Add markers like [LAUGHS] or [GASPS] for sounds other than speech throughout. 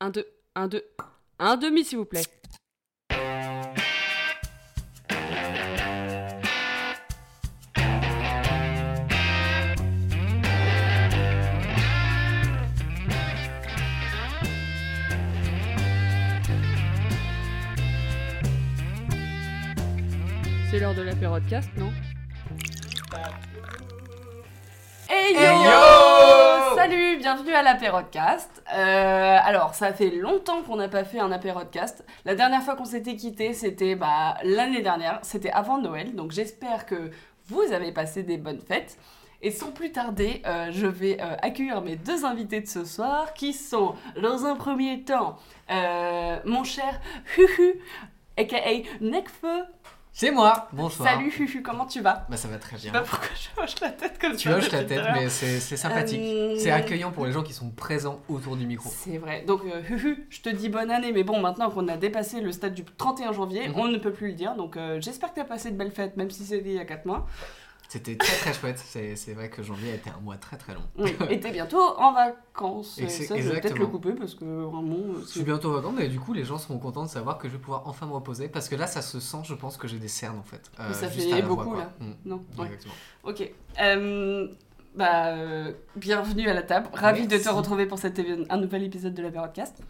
Un, deux, un, deux. Un demi, s'il vous plaît. C'est l'heure de la podcast, non? Salut, bienvenue à l'apérodcast. Euh, alors, ça fait longtemps qu'on n'a pas fait un apérodcast. La dernière fois qu'on s'était quitté, c'était bah, l'année dernière, c'était avant Noël. Donc j'espère que vous avez passé des bonnes fêtes. Et sans plus tarder, euh, je vais euh, accueillir mes deux invités de ce soir, qui sont, dans un premier temps, euh, mon cher Huhu, aka Necfeu. C'est moi, bonsoir. Salut Huhu, comment tu vas? Bah ça va très Je sais bien. pas pourquoi je hoche la tête comme Tu hoches la tête, mais c'est sympathique. Euh, C'est accueillant pour les gens qui sont présents autour du micro. C'est vrai. Donc, euh, Huhu, je te dis bonne année, mais bon, maintenant qu'on a dépassé le stade du 31 janvier, Mhm. on ne peut plus le dire. Donc, euh, j'espère que tu as passé de belles fêtes, même si c'était il y a 4 mois. C'était très très chouette. C'est c'est vrai que janvier a été un mois très très long. Oui, [LAUGHS] et t'es bientôt en vacances. Et ça, je vais peut-être le couper parce que vraiment. Je suis bientôt en vacances, mais du coup les gens seront contents de savoir que je vais pouvoir enfin me reposer parce que là ça se sent, je pense que j'ai des cernes en fait. Euh, Mais ça juste fait voix, beaucoup, là. Mm, Non, ouais. Exactement. Ok. Euh, bah, euh, bienvenue à la table. Ravi de te retrouver pour cet un nouvel épisode de la podcast.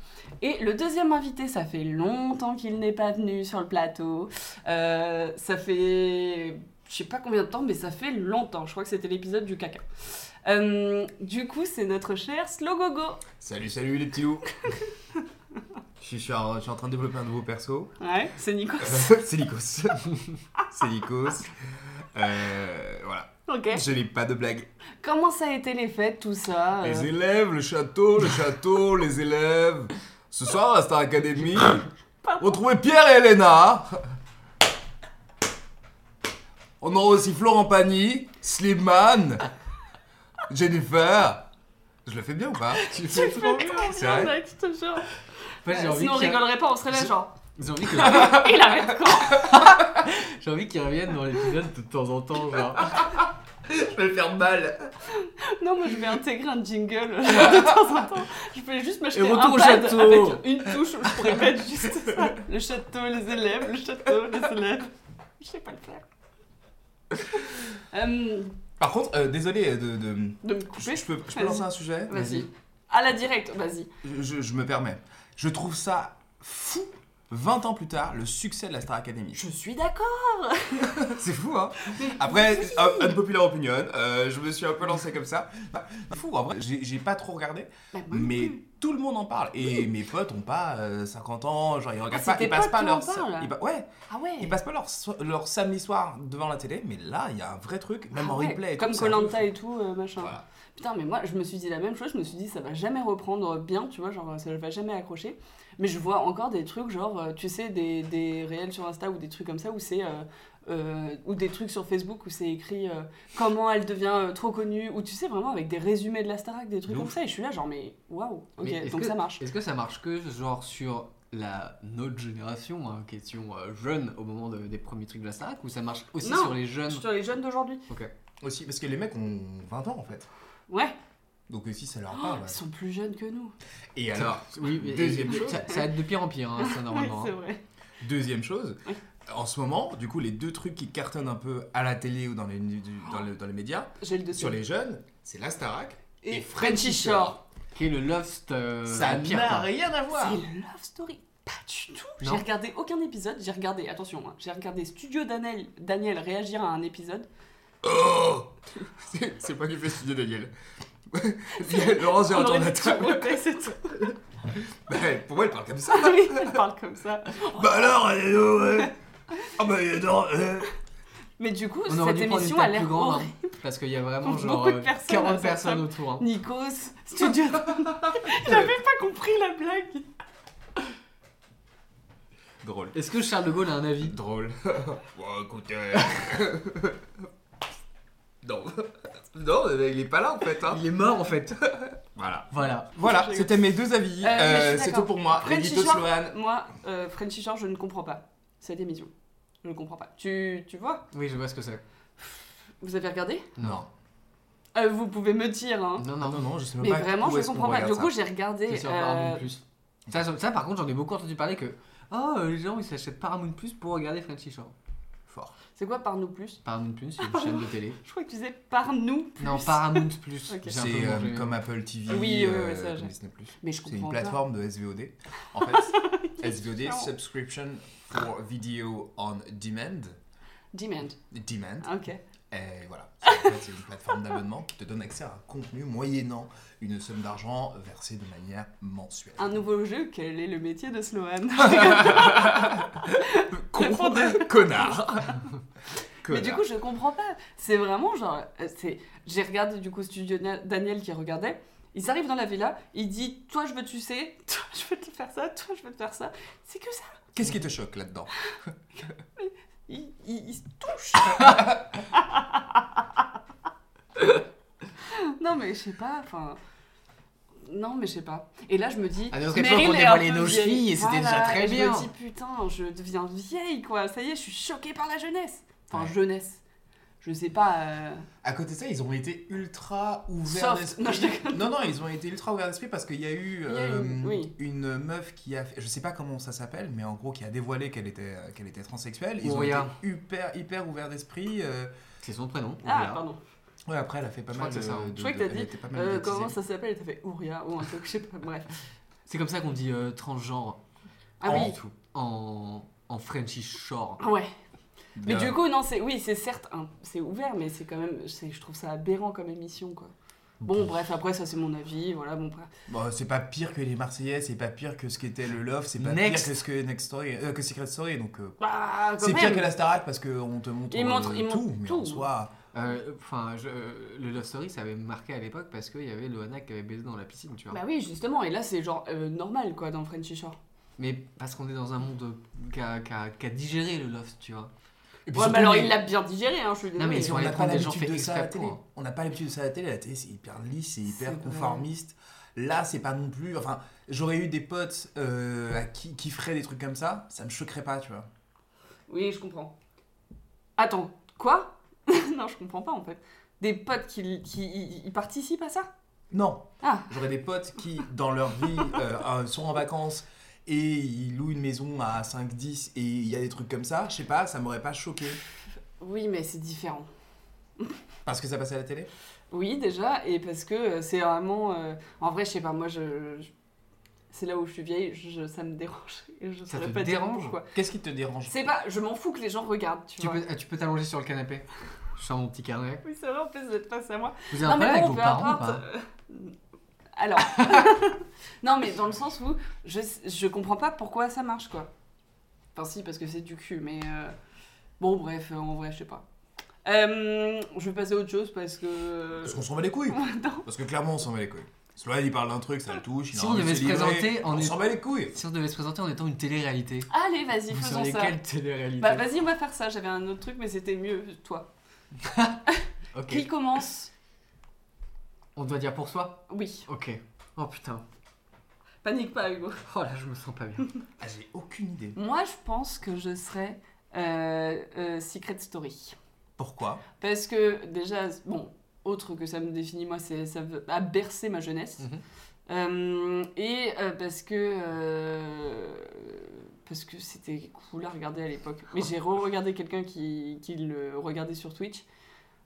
Et le deuxième invité, ça fait longtemps qu'il n'est pas venu sur le plateau. Euh, ça fait, je sais pas combien de temps, mais ça fait longtemps. Je crois que c'était l'épisode du caca. Euh, du coup, c'est notre cher Slogogo. Salut, salut les petits loups [LAUGHS] je, suis, en, je suis en train de développer un nouveau perso. Ouais, c'est Nico. [LAUGHS] c'est Nikos. [LAUGHS] c'est Nikos. Euh, voilà. Ok. Je n'ai pas de blague. Comment ça a été les fêtes, tout ça euh, Les élèves, le château, le château, les élèves. Ce soir à Star Academy, retrouvez Pierre et Elena. On aura aussi Florent Pagny, Slimane, Jennifer. Je le fais bien ou pas [LAUGHS] Tu Tu fais trop bien. C'est vrai mec, je te jure. En fait, j'ai Euh, envie Sinon, on qu'il- rigolerait pas, on serait là, genre. j'ai envie que- [LAUGHS] Il arrête quand [LAUGHS] j'ai envie qu'ils reviennent dans l'épisode de temps en temps. Genre. Je vais le faire mal. Non, moi je vais intégrer un jingle euh, de temps en temps. Je peux juste m'acheter Et un retour au pad château. avec une touche où je pourrais mettre juste ça. Le château, les élèves, le château, les élèves. Je sais pas le faire. [LAUGHS] Euh, Par contre, euh, désolé de, de- de me couper je peux, je peux lancer un sujet? Vas-y. À la directe, vas-y. je, me permets. Je trouve ça fou, 20 ans plus tard, le succès de la Star Academy. Je suis d'accord. [LAUGHS] C'est fou, hein Après, un- unpopular opinion, euh, je me suis un peu lancé comme ça. Bah, fou, en vrai, j'ai pas trop regardé, Bah, mais plus. Tout le monde en parle. Et mes potes ont pas euh, 50 ans, genre ils regardent Ah, pas, ils passent pas leur, ils pa- ouais, Ah ouais. ils passent pas leur, so- leur samedi soir devant la télé, mais là, il y a un vrai truc, même Ah en ouais, replay. et Comme Colanta et tout, euh, machin. Voilà. Putain, mais moi, je me suis dit la même chose. Je me suis dit, ça va jamais reprendre bien, tu vois, genre, ça va jamais accrocher. Mais je vois encore des trucs, genre, euh, tu sais, des, des réels sur Insta ou des trucs comme ça, où c'est. euh, euh, ou des trucs sur Facebook où c'est écrit euh, comment elle devient euh, trop connue, ou tu sais, vraiment avec des résumés de la Starac, des trucs comme ça, et je suis là, genre, mais waouh, ok, Mais donc que- ça marche. Est-ce que ça marche que genre sur la notre génération, hein, question euh, jeune au moment de- des premiers trucs de la Starac, ou ça marche aussi Non, sur les jeunes? Sur les jeunes d'aujourd'hui Aussi, parce que les mecs ont 20 ans en fait. Ouais, Donc aussi, ça leur Oh, parle. ils sont plus jeunes que nous. Et alors, Oui, mais Deuxième chose. ça, ça va être de pire en pire, hein, ça [LAUGHS] Ouais, normalement. c'est hein. vrai. Deuxième chose. En ce moment, du coup, les deux trucs qui cartonnent un peu à la télé ou dans les, du- dans le- dans les médias, J'ai le dessus. sur les jeunes, c'est la Starac Et, et Frenchy Shore. Qui est le Lost euh, Ça pire, n'a quoi. rien à voir. C'est le love story. Pas du tout. J'ai Non. regardé aucun épisode. J'ai regardé, attention, hein, j'ai regardé Studio Daniel, Daniel réagir à un épisode. Oh C'est [LAUGHS] c'est pas qui fait Studio Daniel. [LAUGHS] Laurence, j'ai On aurait c'est tout. [LAUGHS] Bah, pour moi, elle parle comme ça. Ah oui, elle parle comme ça. Bah alors, elle est où, ouais Ah bah, dans. euh. Mais du coup, On cette émission a l'air plus grande, horrible. hein, parce qu'il y a vraiment genre euh, personnes à 40 cette personnes autour. hein. Nikos, Studio [LAUGHS] avait pas compris la blague. Drôle. Est-ce que Charles de Gaulle a un avis? Drôle. [LAUGHS] bon, écoute. euh, [LAUGHS] non. Non, il est pas là en fait. Hein. Il est mort en fait. Voilà. Voilà. Voilà, c'était mes deux avis. Euh, Euh, c'est tout pour moi. Frenchy Shore. Moi, euh, Frenchy Shore, je ne comprends pas cette émission. Je ne comprends pas. Tu, tu vois Oui, je vois ce que c'est. Vous avez regardé Non. Euh, Vous pouvez me dire, hein. Non, Non, non, non, je sais même Mais pas. vraiment, où je qu'on comprends pas. Du coup, ça. j'ai regardé. C'est sur euh, Paramount Plus. Ça, ça, ça, par contre, j'en ai beaucoup entendu parler que oh, euh, les gens ils s'achètent Paramount Plus pour regarder Frenchy Shore. Fort. C'est quoi par nous plus Paramount Plus, c'est une chaîne de télé. [LAUGHS] Je crois que tu disais par nous plus. Non, Paramount [LAUGHS] Plus. Ok. J'ai un C'est euh, comme Apple TV, Oui, euh, ça, j'ai- comme Disney+. Mais je C'est une comprends plateforme de SVOD. En [LAUGHS] fait, SVOD, différent. Subscription for Video on Demand. Demand. Demand. Ok. Et voilà. C'est- En fait, c'est une plateforme d'abonnement qui te donne accès à un contenu moyennant une somme d'argent versée de manière mensuelle. Un nouveau jeu, quel est le métier de Sloan [LAUGHS] [LAUGHS] Con, connard. [LAUGHS] Mais du coup, je comprends pas. C'est vraiment genre. euh, c'est J'ai regardé du coup Studio Daniel qui regardait. Ils arrivent dans la villa, il dit Toi, je veux te sucer, toi, je veux te faire ça, toi, je veux te faire ça. C'est que ça. Qu'est-ce qui te choque là-dedans [LAUGHS] Il, il- il se touche. [LAUGHS] non, mais je sais pas, enfin. Non, mais je sais pas. Et là, je me dis. À notre époque, on dévoilait nos chevilles et c'était déjà très et bien. Je me dis Putain, je deviens vieille, quoi. Ça y est, je suis choquée par la jeunesse. Enfin, Ouais. jeunesse. Je sais pas. euh, À côté de ça, ils ont été ultra ouverts Soft. d'esprit. Non, je non, non, ils ont été ultra ouverts d'esprit parce qu'il y a eu, Il y a euh, une- oui. une meuf qui a fait, je sais pas comment ça s'appelle, mais en gros qui a dévoilé qu'elle était, euh, qu'elle était transsexuelle. Ils Ouria. ont été hyper, hyper ouverts d'esprit. euh, C'est son prénom. Ah, pardon. Ouais, après, elle a fait pas Je mal c'est ça, de. Je crois que de- t'as elle dit, Euh, comment ça s'appelle? Et t'as fait Ouria ou un truc, je sais pas, bref. C'est comme ça qu'on dit euh, transgenre. Ah Pas oui, du tout. En, en Frenchy Shore. ouais. Mais du coup, non, c'est oui, c'est certes, c'est ouvert, mais c'est quand même, c'est- je trouve ça aberrant comme émission, quoi. Bon, bref, après, ça c'est mon avis, voilà, bon, bref. Bon, c'est pas pire que les Marseillais, c'est pas pire que ce qu'était le Love, c'est pas Next. pire que ce que Next Story, euh, que Secret Story, donc euh, Bah, quand c'est même. pire que la Starac parce qu'on te montre, Ils montrent- euh, ils tout, montrent mais tout. en soi, Euh, Enfin, le Love Story, ça avait marqué à l'époque parce qu'il y avait Loana qui avait baisé dans la piscine, tu vois. Bah oui, justement, et là c'est genre euh, normal, quoi, dans Frenchy Shore. Mais parce qu'on est dans un monde qui a, qui a- qui a digéré le Loft, tu vois. Et puis Ouais, surtout, mais alors il l'a bien digéré, hein, je suis Non, mais ils on n'a pas l'habitude de ça à la télé. On n'a pas l'habitude de ça à la télé. La télé, c'est hyper lisse, c'est hyper vrai. conformiste. Là, c'est pas non plus. Enfin, j'aurais eu des potes euh, à qui, qui feraient des trucs comme ça, ça me choquerait pas, tu vois. Oui, je comprends. Attends, quoi? [LAUGHS] Non, je comprends pas en fait. Des potes qui, qui participent à ça? Non. Ah. J'aurais des potes qui, dans leur vie, [LAUGHS] euh, euh, sont en vacances et ils louent une maison à 5-10 et il y a des trucs comme ça. Je sais pas, ça m'aurait pas choqué. Oui, mais c'est différent. Parce que ça passait à la télé? Oui, déjà, et parce que euh, c'est vraiment. euh, En vrai, je sais pas, moi, je. je- C'est là où je suis vieille, je- ça me dérange. [LAUGHS] Je Ça te pas dérange? Qu'est-ce qui te dérange? C'est pas. Je m'en fous que les gens regardent, tu, Tu vois. peux ah, tu peux t'allonger sur le canapé. [LAUGHS] Je sors mon petit carnet. Oui, c'est vrai, en plus d'être face à moi. Vous avez un Non, mais problème avec vos parents ou pas? Euh, Alors. [LAUGHS] non, mais dans le sens où je, je comprends pas pourquoi ça marche, quoi. Enfin, si, parce que c'est du cul, mais. euh, Bon, bref, euh, en vrai, je sais pas. Euh, je vais passer à autre chose parce que. Parce qu'on s'en bat les couilles. [LAUGHS] non. Parce que clairement, on s'en bat les couilles. Sloan, il parle d'un truc, ça le touche. Il Si a on envie de devait se livrer, présenter en on est- s'en bat les couilles. Si on devait se présenter en étant une télé-réalité, Allez, vas-y, vous faisons seriez ça. quelle télé-réalité Bah, vas-y, on va faire ça. J'avais un autre truc, mais c'était mieux, toi. [LAUGHS] Ok. Qui commence? On doit dire pour soi Oui. Ok. Oh putain. Panique pas, Hugo. Oh là, je me sens pas bien. Ah, j'ai aucune idée. Moi, je pense que je serais euh, euh, Secret Story. Pourquoi? Parce que déjà, bon, autre que ça me définit, moi, c'est ça a bercé ma jeunesse. Mhm. Euh, et euh, parce que euh, parce que c'était cool à regarder à l'époque. Mais j'ai re-regardé quelqu'un qui, qui le regardait sur Twitch.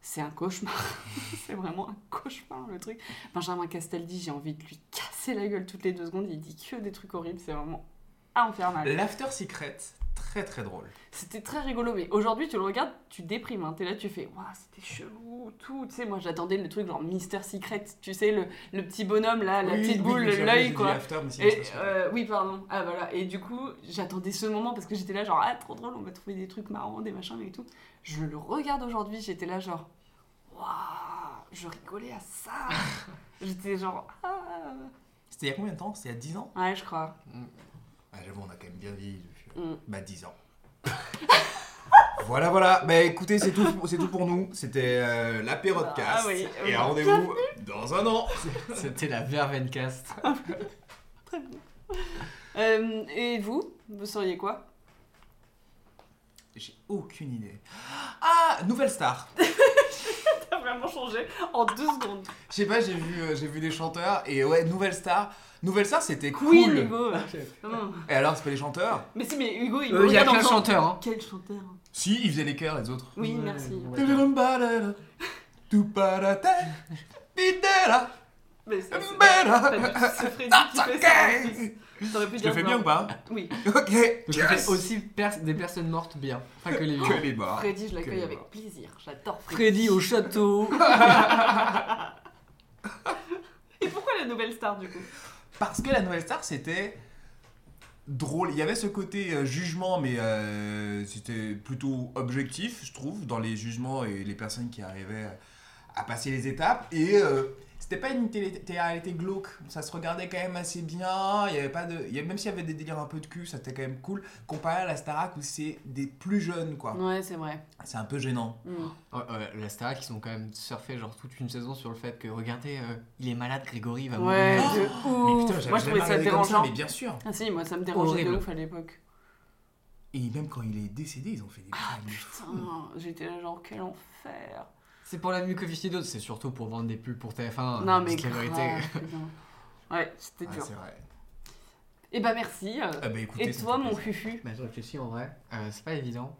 C'est un cauchemar. [LAUGHS] c'est vraiment un cauchemar le truc. Benjamin Castaldi, j'ai envie de lui casser la gueule toutes les deux secondes. Il dit que des trucs horribles. C'est vraiment infernal. L'After Secret, très très drôle. C'était très rigolo, mais aujourd'hui tu le regardes, tu déprimes. Hein. T'es là, tu fais, waouh, c'était chelou, tout. Tu sais, moi j'attendais le truc genre Mister Secret, tu sais, le, le petit bonhomme là, la Oui, petite boule, oui, l'œil quoi. After, mais Et euh, oui, pardon. Ah voilà. Et du coup, j'attendais ce moment parce que j'étais là, genre, ah, trop drôle, on va trouver des trucs marrants, des machins et tout. Je le regarde aujourd'hui, j'étais là, genre, waouh, je rigolais à ça. [LAUGHS] j'étais genre, ah. C'était il y a combien de temps? C'était il y a 10 ans? Ouais, je crois. Ah, J'avoue, on a quand même bien vieilli depuis. Mm. Bah, 10 ans. [LAUGHS] voilà, voilà. Bah écoutez, c'est tout, c'est tout pour nous. C'était euh, la Pérodcast. Ah oui, Et oui. rendez-vous dans un an. [LAUGHS] C'était la Vervencast. [LAUGHS] Très bien. Euh, et vous, vous seriez quoi? J'ai aucune idée. Ah, nouvelle star. vraiment changé en deux secondes. Je sais pas, j'ai vu, euh, j'ai vu des chanteurs et ouais, Nouvelle Star. Nouvelle Star, c'était Queen, cool. Hugo. [LAUGHS] Hum. Et alors, c'est pas les chanteurs Mais si, mais Hugo, il Euh, Il y a qu'un chanteur, hein. Quel chanteur Si, ils faisaient les chœurs, les autres. Oui, merci. ouais. Mais c'est Freddy Je le fais bien ou pas Oui, Ok. Il Yes. fait aussi pers- des personnes mortes bien, pas que les morts. Freddy, je l'accueille avec plaisir. J'adore Freddy. Freddy au château. [LAUGHS] [LAUGHS] Et pourquoi la nouvelle star du coup? Parce que la Nouvelle Star, c'était drôle. Il y avait ce côté euh, jugement, mais euh, c'était plutôt objectif, je trouve, dans les jugements et les personnes qui arrivaient à passer les étapes. Et euh, c'était pas une télé- télé-réalité glauque. Ça se regardait quand même assez bien. Il y avait pas de, il y a- même s'il y avait des délires un peu de cul, ça c'était quand même cool. Comparé à la Starac où c'est des plus jeunes, quoi. Ouais, c'est vrai. C'est un peu gênant. Ouais, ouais, la Starac, ils ont quand même surfé genre toute une saison sur le fait que regardez, euh, il est malade, Grégory il va Ouais, mourir. de Mais ouf. putain, j'avais moi je trouvais ça dérangeant. mais bien sûr. Ah si, moi ça me dérangeait Horrible. de ouf à l'époque. Et même quand il est décédé, ils ont fait des Ah putain, j'étais là genre quel enfer. C'est pour la mucoviscidose, d'autres, c'est surtout pour vendre des pubs pour TF1. non mais grave. [LAUGHS] Ouais, c'était Ouais, dur. c'est vrai. Et bah merci. euh, Ah bah, écoutez, Et toi mon fufu? Bah, je réfléchis en vrai, euh, c'est pas évident.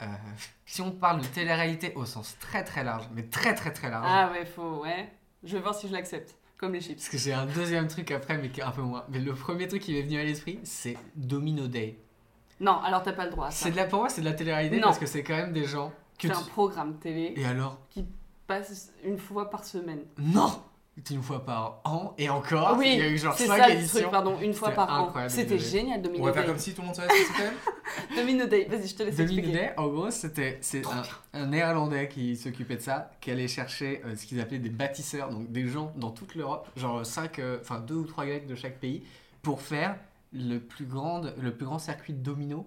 Euh, [LAUGHS] si on parle de télé-réalité au sens très très large, mais très très très large, Ah ouais, faut, ouais. Je vais voir si je l'accepte. Comme les chips. parce que j'ai un deuxième truc après, mais qui est un peu moins. Mais le premier truc qui m'est venu à l'esprit, c'est Domino Day. Non, alors t'as pas le droit. C'est de la, pour moi, c'est de la télé-réalité Non. parce que c'est quand même des gens que C'est un programme télé Et alors qui passe une fois par semaine. Non C'est une fois par an, et encore, oui, il y a eu genre c'est 5 ça le éditions. truc, pardon, une fois C'était par an. C'était Domino Day. génial, On Domino va faire comme si tout le monde savait ce que c'était [LAUGHS] Domino Day, vas-y, je te laisse Domino expliquer. Day, en gros, c'était c'est un, un néerlandais qui s'occupait de ça, qui allait chercher euh, ce qu'ils appelaient des bâtisseurs, donc des gens dans toute l'Europe, genre 5, enfin 2 ou 3 grecs de chaque pays, pour faire le plus, grande, le plus grand circuit de domino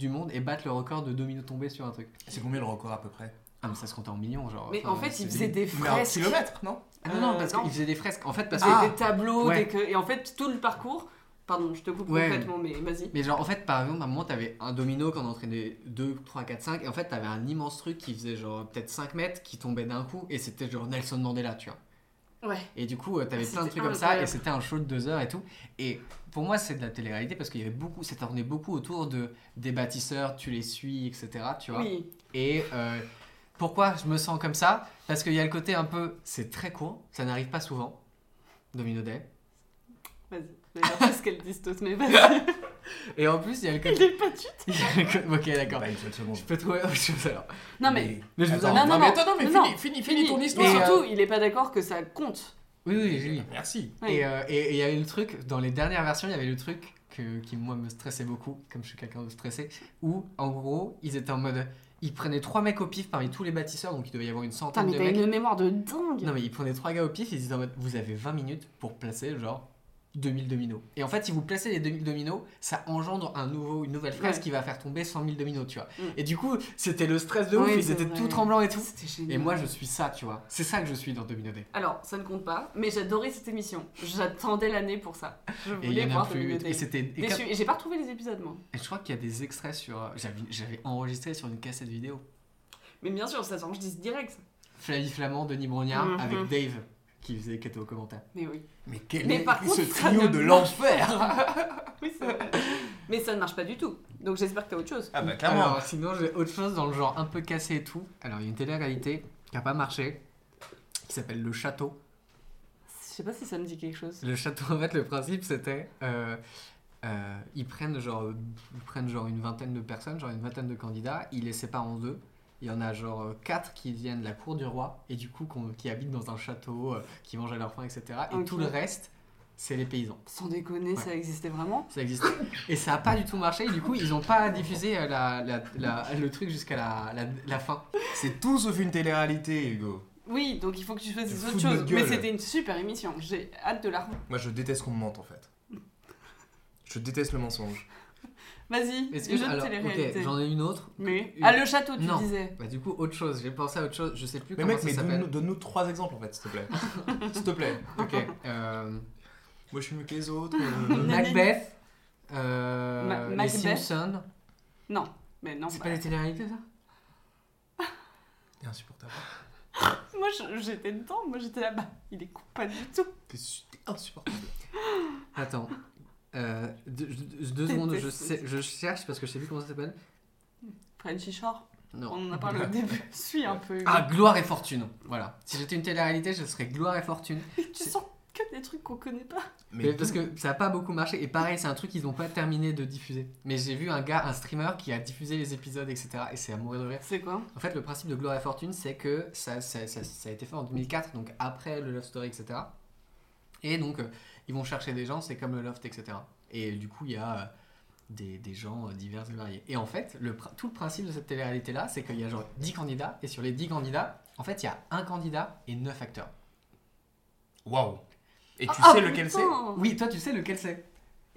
du monde et battre le record de domino tombés sur un truc. C'est combien le record à peu près? Ah, mais ça se compte en millions, genre. Mais enfin, en fait, il faisait des Mais un fresques. kilomètre, non? Ah non, non, Euh, parce non. qu'il faisait des fresques. En fait, parce que. des tableaux, Ouais. des que- et en fait, tout le parcours. Pardon, je te coupe Ouais. complètement, mais vas-y. Mais genre, en fait, par exemple, à un moment, t'avais un domino qu'on entraînait 2, 3, 4, 5, et en fait, t'avais un immense truc qui faisait genre peut-être 5 mètres, qui tombait d'un coup, et c'était genre Nelson Mandela, tu vois. Ouais. Et du coup, euh, t'avais Ah, plein de trucs comme ça, et c'était un show de 2 heures et tout. Et pour moi, c'est de la télé-réalité parce qu'il y avait beaucoup, ça tournait beaucoup autour de des bâtisseurs, tu les suis, etc. Tu vois. Oui. Et euh, pourquoi je me sens comme ça? Parce qu'il y a le côté un peu, c'est très court, ça n'arrive pas souvent. Domino Day. Vas-y. Voir ce qu'elles disent toutes, mais vas-y. Et en plus, il y a le Il côté. est pas il y a le côté- ok, d'accord. Bah. Je peux trouver autre chose alors. Non, mais. Mais je vous en- Non, non, mais attends, non, mais Non, finis, non. finis, finis ton Mais histoire. Et, euh, surtout, il est pas d'accord que ça compte. Oui, oui, oui. Merci. Oui. Et euh, et- et il y avait le truc, dans les dernières versions, il y avait le truc que, qui, moi, me stressait beaucoup, comme je suis quelqu'un de stressé, où, en gros, ils étaient en mode. Ils prenaient trois mecs au pif parmi tous les bâtisseurs, donc il devait y avoir une Putain, centaine mais de mecs. une mémoire de dingue. Non, mais ils prenaient trois gars au pif, ils disaient en mode Vous avez 20 minutes pour placer, genre, 2000 dominos. Et en fait, si vous placez les 2000 dominos, ça engendre un nouveau, une nouvelle Ouais. qui va faire tomber 100 000 dominos, tu vois. Mm. Et du coup, c'était le stress de ouf, Oui, ils étaient vrai. tout tremblants et tout. C'était. Et moi, je suis ça, tu vois. C'est ça que je suis dans Domino Day. Alors, ça ne compte pas, mais j'adorais cette émission. J'attendais l'année pour ça. Je Et voulais a voir. Domino Et, Day. c'était. Et, Déçu. Et j'ai pas retrouvé les épisodes, moi. et je crois qu'il y a des extraits sur. euh, J'avais, enregistré sur une cassette vidéo. Mais bien sûr, ça s'enregistre direct. Flavie Flamand, Denis Brognard, Mhm. avec Dave, qui faisait qui était aux commentaires. Mais oui. Mais quel Mais est par contre, ce trio de l'enfer [LAUGHS] Oui, c'est vrai. mais ça ne marche pas du tout. Donc j'espère que t'as autre chose. Ah bah clairement. Alors, sinon, j'ai autre chose dans le genre un peu cassé et tout. Alors, il y a une télé-réalité qui a pas marché, qui s'appelle Le Château. Je sais pas si ça me dit quelque chose. Le château, en fait, le principe c'était. euh, euh, ils, prennent genre, ils prennent genre une vingtaine de personnes, genre une vingtaine de candidats, ils les séparent en deux. Il y en a genre euh, quatre qui viennent de la cour du roi et du coup qui habitent dans un château, euh, qui mangent à leur faim, etc. Et tout le reste, c'est les paysans. Sans déconner, Ouais. ça existait vraiment? Ça existait. Et ça a pas du tout marché. Et du coup, ils ont pas diffusé euh, la, la- la- le truc jusqu'à la, la, la fin. C'est tout sauf une télé-réalité, Hugo. Oui, donc il faut que tu fasses des autres choses. notre Mais c'était une super émission. J'ai hâte de la revoir. Moi, je déteste qu'on me mente en fait. Je déteste le mensonge. Vas-y, Est-ce que, alors, ok, j'en ai une autre. Mais. Une- Ah, le château, tu Non. disais. Bah, du coup, autre chose. J'ai pensé à autre chose. Je sais plus Mais comment mec, ça mais s'appelle. donne-nous donne-nous trois exemples en fait, s'il te plaît. [LAUGHS] s'il te plaît. Ok. [LAUGHS] euh, Moi, je suis mieux que les autres. euh. [LAUGHS] Macbeth. euh, Ma- les Macbeth Simpsons. Non. Mais non. C'est bah, pas des télé-réalités ça? T'es insupportable. Moi, je- j'étais dedans, moi j'étais là-bas. Il écoute pas du tout. T'es su- t'es insupportable. Attends. Euh, deux, secondes, je, sais- je cherche parce que je sais plus comment ça s'appelle. Frenchy Shore, Non. on en a parlé au [LAUGHS] début. Suis un peu. Ah, gloire et fortune. Voilà. Si j'étais une télé-réalité, je serais gloire et fortune. [LAUGHS] tu sens que des trucs qu'on connaît pas. Mais parce que ça a pas beaucoup marché. Et pareil, c'est un truc qu'ils ont pas terminé de diffuser. Mais j'ai vu un gars, un streamer, qui a diffusé les épisodes, etc. Et c'est à mourir de rire. C'est quoi? En fait, le principe de Gloire et Fortune, c'est que ça, ça, ça- ça a été fait en 2004, donc après le Love Story, etc. Et donc, euh, ils vont chercher des gens, c'est comme le Loft, etc. Et du coup, il y a euh, des, des gens euh, divers et variés. Et en fait, le, tout le principe de cette télé-réalité-là, c'est qu'il y a genre 10 candidats, et sur les 10 candidats, en fait, il y a un candidat et 9 acteurs. Waouh. Et tu Ah, sais lequel c'est Oui, toi, tu sais lequel c'est.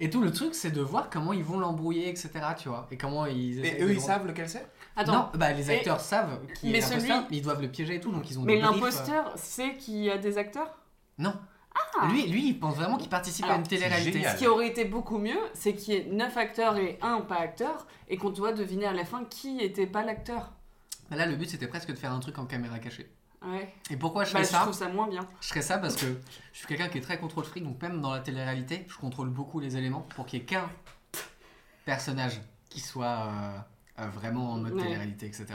Et tout le truc, c'est de voir comment ils vont l'embrouiller, etc. Tu vois, et comment ils. Et eux, ils savent lequel c'est? Attends, Non, bah les Et- acteurs savent qui mais est l'imposteur, celui- mais ils doivent le piéger et tout, donc ils ont mais l'imposteur sait qu'il y a des acteurs? Non. Ah. Lui, lui, il pense vraiment qu'il participe à une télé-réalité. Ce qui aurait été beaucoup mieux, c'est qu'il y ait 9 acteurs et un pas acteur, et qu'on doit deviner à la fin qui était pas l'acteur. Mais Là, le but, c'était presque de faire un truc en caméra cachée. Ouais. Et pourquoi je Bah, fais je ça trouve ça moins bien. Je ferais ça parce que je suis quelqu'un qui est très contrôle fric, donc même dans la télé-réalité, je contrôle beaucoup les éléments pour qu'il n'y ait qu'un personnage qui soit euh, euh, vraiment en mode Ouais. télé-réalité, etc.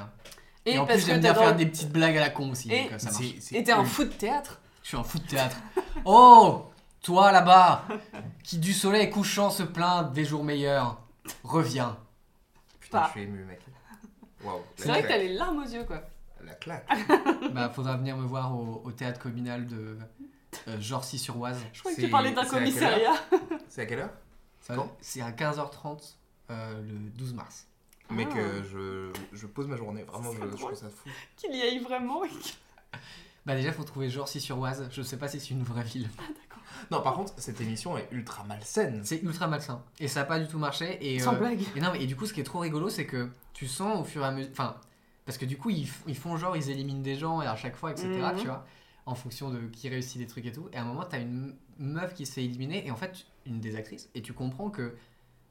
Et, Et, en parce plus, j'aime bien dans- faire des petites blagues à la con aussi, Et- donc euh, ça marche. T'es un fou de théâtre Je suis un fou de théâtre. Oh Toi là-bas, qui du soleil couchant se plaint des jours meilleurs, reviens. Putain, Pas. je suis ému, mec. Waouh. C'est vrai que t'as les larmes aux yeux, quoi. La claque. Bah, faudra venir me voir au, au théâtre communal de euh, Jorcy-sur-Oise. Je crois que tu parlais d'un c'est à quelle commissariat. C'est à quelle heure Quand C'est à 15h30 euh, le 12 mars. Mec, Ah. euh, je, je pose ma journée. Vraiment, je, trouve ça fou. Qu'il y aille vraiment. et que- Bah déjà faut trouver Jorcy-sur-Oise, je sais pas si c'est une vraie ville. Non, par contre, cette émission est ultra malsaine. C'est ultra malsain. Et ça a pas du tout marché. Et, Sans euh, blague. et non, mais- et du coup ce qui est trop rigolo c'est que tu sens au fur et à mesure... Enfin, parce que du coup ils, f- ils font genre ils éliminent des gens et à chaque fois etc. Mhm. Tu vois en fonction de qui réussit des trucs et tout. Et à un moment t'as une meuf qui se fait éliminer et en fait une des actrices et tu comprends que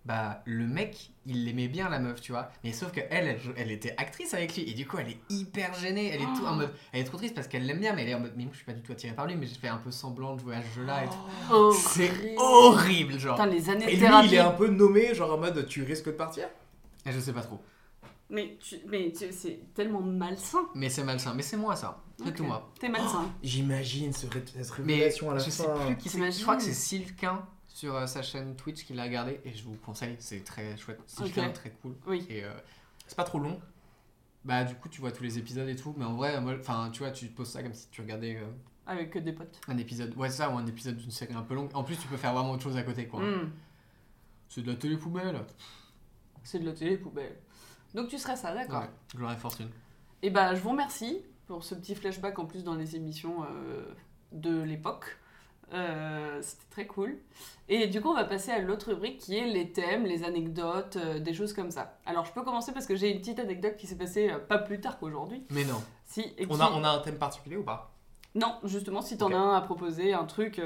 bah le mec il l'aimait bien la meuf tu vois. Mais sauf que elle, elle elle était actrice avec lui. Et du coup elle est hyper gênée. Elle est tout en mode elle est trop triste parce qu'elle l'aime bien mais elle est en mode mais moi je suis pas du tout attirée par lui mais j'ai fait un peu semblant de jouer à ce jeu là et tout. Oh, c'est horrible. genre. Putain, les années Et lui, thérapie. il est un peu nommé, genre en mode tu risques de partir? Et je sais pas trop. Mais, tu... mais tu- c'est tellement malsain. mais c'est malsain. Mais c'est moi ça. C'est Ok. tout moi. T'es malsain. J'imagine ce ré- cette mais révélation à la je sais fin. plus qui c'est. Je crois que c'est Silquin sur euh, sa chaîne Twitch qui l'a regardé et je vous conseille c'est très chouette Ok. très cool Oui. et euh, C'est pas trop long. bah du coup tu vois tous les épisodes et tout mais en vrai enfin tu vois tu te poses ça comme si tu regardais euh, Avec que des potes. un épisode ouais c'est ça ou un épisode d'une série un peu longue en plus tu peux faire vraiment autre chose à côté quoi Hmm. c'est de la télé poubelle C'est de la télé poubelle. Donc tu serais ça, d'accord. ouais gloire et fortune Et bah, je vous remercie pour ce petit flashback en plus dans les émissions de l'époque. Euh, C'était très cool. Et du coup, on va passer à l'autre rubrique qui est les thèmes, les anecdotes, euh, des choses comme ça. Alors, je peux commencer parce que j'ai une petite anecdote qui s'est passée euh, pas plus tard qu'aujourd'hui. mais non Si, et On qui- a, on a un thème particulier ou pas? Non, justement, si t'en as un à proposer, un truc,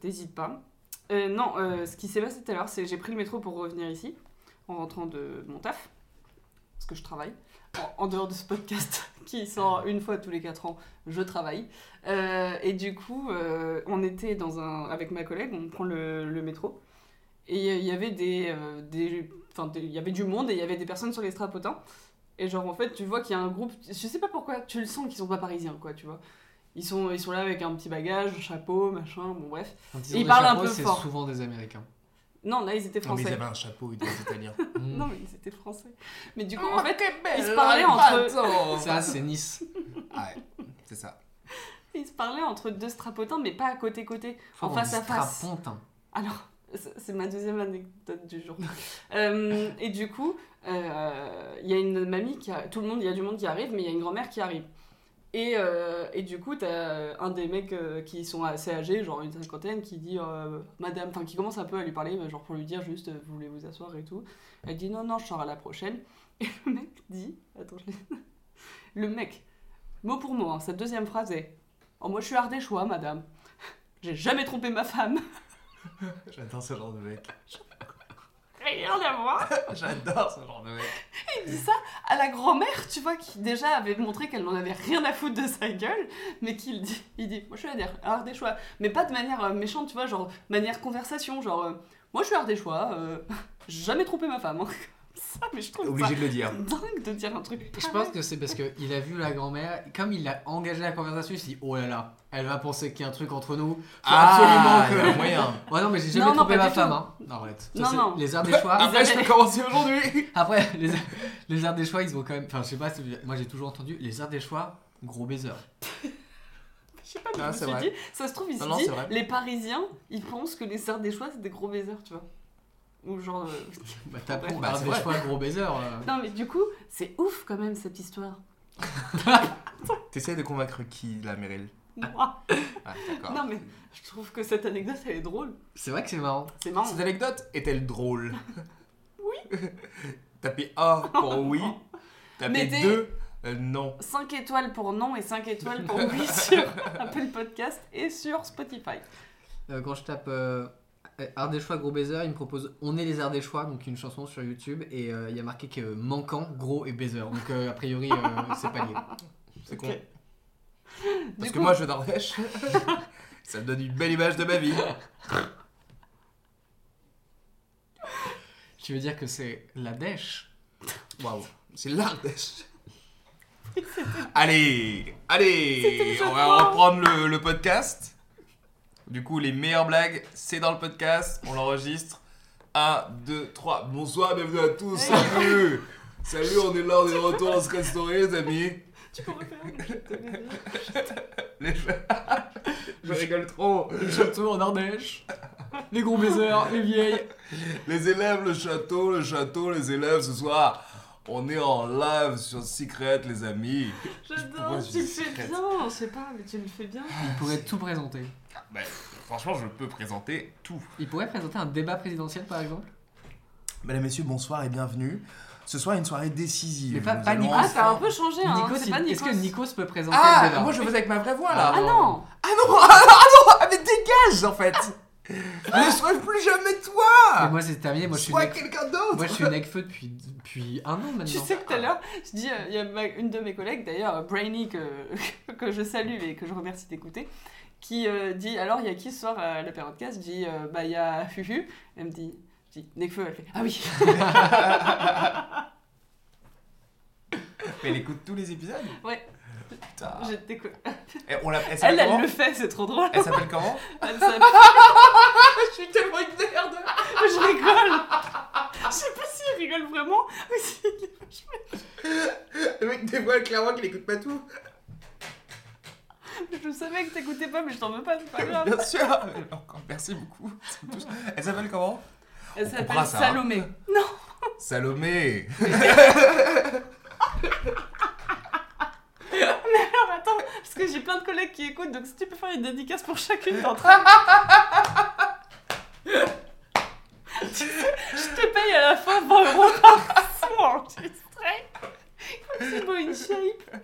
t'hésites pas. Non, ce qui s'est passé tout à l'heure, c'est que j'ai pris le métro pour revenir ici, en rentrant de mon taf, parce que je travaille. En, en dehors de ce podcast [LAUGHS] qui sort une fois tous les 4 ans, je travaille. Euh, et du coup, euh, on était dans un, avec ma collègue, on prend le, le métro, et il y avait des, euh, des, enfin, des- il y avait du monde et il y avait des personnes sur les strapotins. Et genre, en fait, tu vois qu'il y a un groupe, je sais pas pourquoi, tu le sens qu'ils sont pas parisiens, quoi, tu vois. Ils sont, ils sont là avec un petit bagage, un chapeau, machin, bon bref. Ils parlent un peu c'est fort. souvent des américains Non, là, ils étaient Non, mais ils français. avaient un chapeau, ils étaient italiens. [LAUGHS] Mm. Non, mais ils étaient français. Mais du coup, en fait, ils se parlaient entre ça c'est Nice Ah [LAUGHS] ouais, c'est ça. ils se parlaient entre deux strapotins, mais pas à côté-côté, en On face à face. strapontin. Alors, c'est c'est ma deuxième anecdote du jour. Euh, et du coup, euh, il y a une mamie qui a... Tout le monde, il y a du monde qui arrive, mais il y a une grand-mère qui arrive. Et, euh, et du coup, t'as un des mecs euh, qui sont assez âgés, genre une cinquantaine, qui dit euh, Madame, enfin qui commence un peu à lui parler, genre pour lui dire juste Vous voulez vous asseoir et tout. Elle dit Non, non, je sors à la prochaine. [LAUGHS] Et le mec dit Attends, je l'ai- [LAUGHS] Le mec, mot pour mot, hein, sa deuxième phrase est Oh, moi je suis ardéchois, madame. [LAUGHS] J'ai jamais trompé ma femme. J'adore ce genre de mec. Rien à voir. J'adore ce genre de mec. il dit ça à la grand-mère, tu vois, qui déjà avait montré qu'elle n'en avait rien à foutre de sa gueule, mais qu'il dit, il dit, moi je suis ardéchois, mais pas de manière euh, méchante, tu vois, genre manière conversation, genre, euh, moi je suis ardéchois, euh, [LAUGHS] jamais trompé ma femme. hein. Ça, mais je trouve ça Obligé de le dire. dingue de dire un truc. Je pareil. pense que c'est parce qu'il a vu la grand-mère, comme il a engagé la conversation, il s'est dit oh là là, elle va penser qu'il y a un truc entre nous. Faut Ah, il y a absolument que. moyen. Ouais, non, mais j'ai Non, jamais non, trompé ma femme. Hein. Non, arrête. Ça, Non, non. Les airs des choix. Après, je peux commencer aujourd'hui. [LAUGHS] Après, les, les airs des choix, ils ont quand même. Enfin, je sais pas, moi j'ai toujours entendu les airs des choix, gros baiser. [LAUGHS] Je sais pas, mais Ah, je c'est me suis vrai. dit, ça se trouve, il se dit, vrai. les Parisiens, ils pensent que les sœurs des choix, c'est des gros baisers, tu vois. Ou genre. euh, [LAUGHS] Bah, tapons Bah, airs c'est des choix, gros baiser. euh. [LAUGHS] Non, mais du coup, c'est ouf quand même cette histoire. [LAUGHS] T'essayes de convaincre qui, la Meryl? Moi. Ah, d'accord. Non, mais je trouve que cette anecdote, elle est drôle. C'est vrai que c'est marrant. C'est marrant. Cette anecdote est-elle drôle? Oui. Tapez A pour oui. Tapez Mettez- 2, non. 5 étoiles pour non et 5 étoiles pour oui sur Apple Podcast et sur Spotify. Euh, quand je tape euh, Art des choix, gros baiser, il me propose On est les arts des choix, donc une chanson sur YouTube, et euh, il y a marqué que euh, manquant, gros et baiser. Donc euh, a priori, euh, c'est pas lié. C'est con. Parce que moi, je Norvège. [LAUGHS] Ça me donne une belle image de ma vie. Tu veux dire que c'est la dèche? Waouh, c'est l'Ardèche. [LAUGHS] allez, allez, le on va reprendre le, le podcast. Du coup, les meilleures blagues, c'est dans le podcast. On l'enregistre. 1, 2, 3. Bonsoir, bienvenue à tous. Salut. Salut, on est là, on est de retour dans ce restaurant, les amis. Tu peux refaire. [LAUGHS] Les- Je rigole trop. Le château en Ardèche, les gros baisers, les vieilles. Les élèves, le château, le château, les élèves, ce soir, on est en live sur Secret, les amis. J'adore, je tu le fais bien, je sais pas, mais tu le fais bien. Il pourrait tout présenter. Bah, franchement, je peux présenter tout. Il pourrait présenter un débat présidentiel par exemple Mesdames, Messieurs, bonsoir et bienvenue. Ce soir, une soirée décisive. Mais pas- pas Nikos. Ah, enfin- t'as un peu changé, hein. Nikos, c'est pas Est-ce que Nikos. Nikos peut présenter le Ah, débat moi je faisais avec ma vraie voix là. Ah non [LAUGHS] Ah non, ah non, ah mais dégage en fait. Ne sois plus jamais Mais toi. moi c'est terminé, moi je suis Sois nec- quelqu'un d'autre. moi je suis Necfeu depuis, depuis un an maintenant. Tu sais que tout à l'heure, je dis, euh, il y a ma- une de mes collègues, d'ailleurs, euh, Brainy, que, [LAUGHS] que je salue et que je remercie d'écouter, qui euh, dit Alors, il y a qui ce soir à la podcast Je dis euh, Bah, il y a Fufu. Elle me dit Je dis Necfeu, elle fait Ah oui [LAUGHS] [LAUGHS] Mais elle écoute tous les épisodes? Ouais, Putain. je t'écoute. Et on l'a- elle Elle, le fait, c'est trop drôle. Elle s'appelle comment [LAUGHS] Elle s'appelle- [LAUGHS] Je suis tellement une merde. je rigole Je sais pas s'il rigole vraiment, mais s'il est Le mec dévoile clairement qu'il écoute pas tout. Je savais que t'écoutais pas, mais je t'en veux pas, c'est pas grave. Bien sûr. Encore, merci beaucoup. Elle s'appelle comment Elle s'appelle coupera ça, hein. Salomé. [LAUGHS] Salomé. Alors attends, parce que j'ai plein de collègues qui écoutent, donc si tu peux faire une dédicace pour chacune d'entre elles. Je te paye à la fin 20 euros par son enregistré. C'est beau une shape.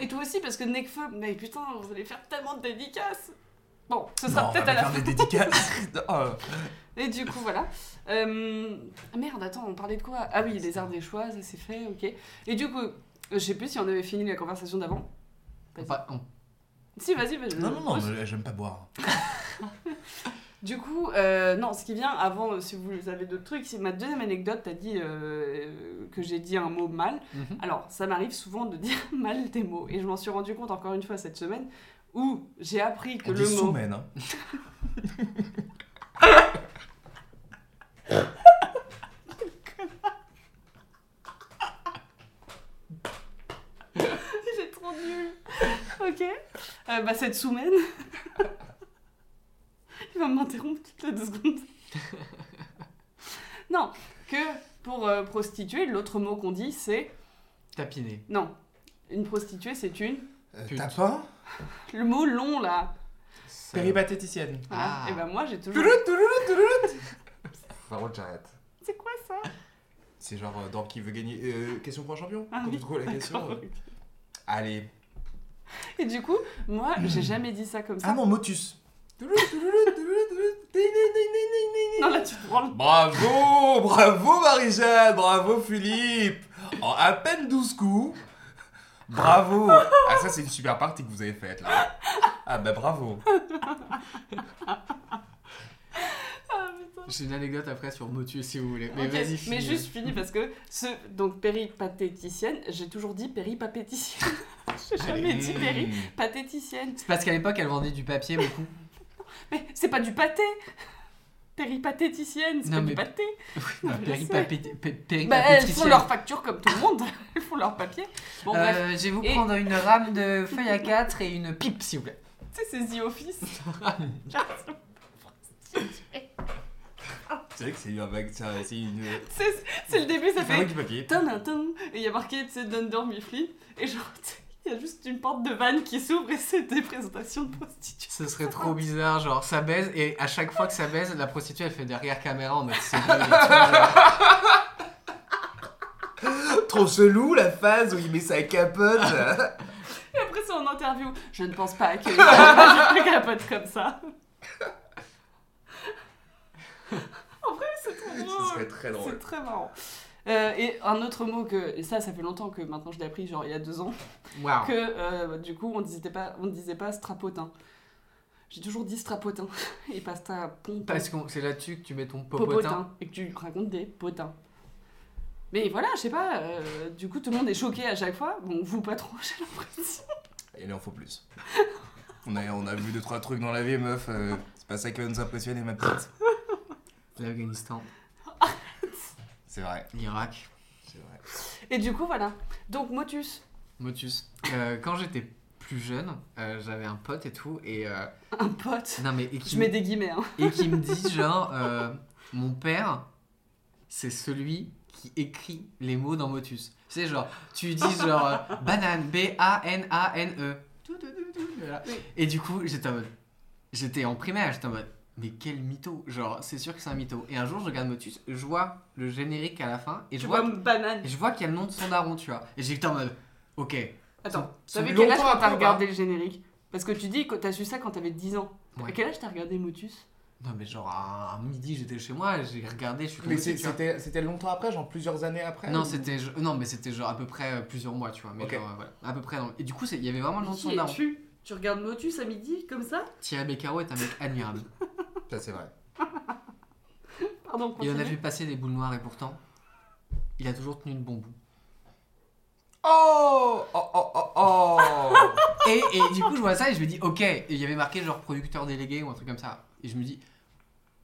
Et toi aussi, parce que Necfeu, mais putain, vous allez faire tellement de dédicaces. Bon, ce sera peut-être à la fin. des dédicaces. [LAUGHS] Oh. Et du coup, voilà. Euh... ah, Merde, attends, on parlait de quoi? Ah oui, les arts des choix, ça c'est fait, ok. Et du coup, je sais plus si on avait fini la conversation d'avant. On pa- on- Si, vas-y, vas-y. Non, non, non, mais j'aime pas boire. [LAUGHS] Du coup, euh, non, ce qui vient avant, si vous avez d'autres trucs, c'est ma deuxième anecdote, t'as dit euh, que j'ai dit un mot mal. Mhm. Alors, ça m'arrive souvent de dire [LAUGHS] mal des mots, et je m'en suis rendu compte encore une fois cette semaine, où j'ai appris que On le dit mot... soumène, hein. [LAUGHS] J'ai trop nul. Ok. Euh, bah, cette semaine. [LAUGHS] Il va m'interrompre toutes les deux secondes. [LAUGHS] non, que pour euh, prostituée, l'autre mot qu'on dit, c'est. Tapiner. Non. Une prostituée, c'est une. Euh, Pute. Tapin? Le mot long, là. Péripatéticienne. Ah. Et ben moi, j'ai toujours. Toulout, toulout, toulout. Par [LAUGHS] contre, j'arrête. C'est quoi ça? C'est genre euh, dans qui veut gagner. euh, question pour un champion? Ah Quand oui, tu trouves la question. euh, Allez. Et du coup, moi, j'ai jamais dit ça comme ça. Ah non, Motus. Non, là, tu te. Bravo, bravo Marie-Jeanne, bravo Philippe. en à peine 12 coups. Bravo Ah ça c'est une super partie que vous avez faite là. Ah bah bravo. J'ai une anecdote après sur Motus si vous voulez. Mais Ok, vas-y, mais juste fini parce que ce donc péripatéticienne, j'ai toujours dit péripatéticienne. [LAUGHS] j'ai jamais dit Mmh. péripatéticienne. C'est parce qu'à l'époque, elle vendait du papier beaucoup. [LAUGHS] Mais c'est pas du pâté. Péripatéticienne, c'est pas mais- du pâté. [LAUGHS] Bah, je sais. péripapé- pé- Bah, elles font péripatéticienne. leur facture comme tout le monde. elles font leur papier. Bon bref, Euh, je vais vous Et- prendre une rame de feuille à 4 et une pipe, s'il vous plaît. tu sais, c'est The Office. C'est vrai que c'est c'est un- c'est une. [LAUGHS] c'est c'est le début, ça C'est fait du papier. Et il y a marqué, tu sais, Dunder Mifflin. Et genre, tu sais, il y a juste une porte de vanne qui s'ouvre et c'est des présentations de prostituées. Ce serait trop [LAUGHS] bizarre, genre ça baise et à chaque fois que ça baise, la prostituée elle fait derrière caméra en mode c'est. [LAUGHS] Trop chelou la phase où il met sa capote. Et après, c'est en interview. Je ne pense pas que je capote comme ça. en vrai, c'est trop Ce drôle. serait très drôle. C'est très marrant. Euh, et un autre mot que, et ça, ça fait longtemps que maintenant je l'ai appris, genre il y a deux ans, Waouh. que euh, du coup on disait pas, on disait pas strapotin. J'ai toujours dit strapotin [LAUGHS] et pas strapontin. Parce que c'est là-dessus que tu mets ton popotin. popotin et que tu racontes des potins. Mais voilà, je sais pas, euh, du coup tout le monde est choqué à chaque fois. Bon, vous pas trop, [LAUGHS] j'ai l'impression. Il en faut plus. On a, on a vu deux trois trucs dans la vie, meuf. euh, c'est pas ça qui va nous impressionner, ma petite. L'Afghanistan, C'est vrai. l'Irak, C'est vrai. Et du coup, voilà. Donc, Motus, Motus. Euh, quand j'étais plus jeune, euh, j'avais un pote et tout et euh, un pote. non mais et qui, Je mets des guillemets, hein. et qui me dit [LAUGHS] genre euh, mon père c'est celui qui écrit les mots dans Motus. Tu sais genre tu dis genre euh, banane B A N A N E. Tout, tout, tout, tout, voilà. Oui. Et du coup, j'étais en mode j'étais en primaire, j'étais en mode mais quel mytho Genre c'est sûr que c'est un mytho. Et un jour, je regarde Motus, je vois le générique à la fin et je Tu vois vois, banane. et je vois qu'il y a le nom de son daron, tu vois. Et j'étais en mode OK. Attends, t'avais son quel âge quand t'as regardé le générique? Parce que tu dis que t'as su ça quand t'avais 10 ans. Ouais. À quel âge t'as regardé Motus? Non mais genre à midi, j'étais chez moi, j'ai regardé, je suis tombé Mais tu c'était c'était longtemps après, genre plusieurs années après Non, ou- c'était je- non, mais c'était genre à peu près euh, plusieurs mois, tu vois. Mais genre, euh, voilà, à peu près. non. Et du coup, il y avait vraiment le nom de son daron. Tu regardes Motus à midi, comme ça? Thierry Beccaro est un mec admirable. [LAUGHS] Ça, c'est vrai. [LAUGHS] Pardon, Il en a vu passer des boules noires et pourtant, il a toujours tenu le bon bout. Oh Oh oh oh oh [LAUGHS] Et, et du coup, je vois ça et je me dis, ok. Et il y avait marqué genre producteur délégué ou un truc comme ça. Et je me dis,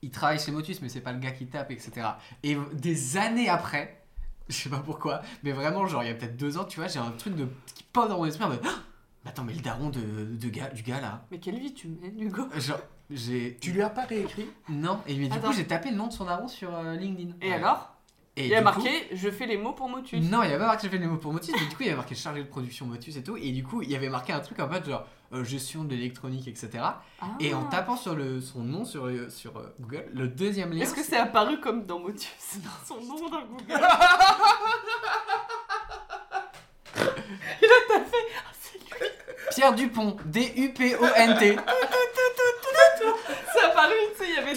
il travaille chez Motus, mais c'est pas le gars qui tape, etc. Et des années après, je sais pas pourquoi, mais vraiment, genre il y a peut-être deux ans, tu vois, j'ai un truc de qui pop dans mon esprit en mode, Ah [GASPS] mais attends, mais le daron de, de gars, du gars là, Mais quelle vie tu mènes, Hugo? Genre j'ai Tu lui as pas réécrit Non, et mais du Attends. coup j'ai tapé le nom de son daron sur euh, LinkedIn. Et Ouais. alors Et Il y a marqué coup- Je fais les mots pour Motus. Non, il y avait pas marqué j'ai fait les mots pour Motus, mais du coup il y avait marqué chargé de production Motus et tout, et du coup il y avait marqué un truc en mode genre euh, gestion de l'électronique, etc. Ah. Et en tapant sur le, son nom sur, euh, sur euh, Google, le deuxième lien. Est-ce que c'est apparu comme dans Motus? [LAUGHS] Son nom dans Google. [LAUGHS] Et là, t'as fait. Ah, c'est lui. Pierre Dupont, D-U-P-O-N-T. [LAUGHS]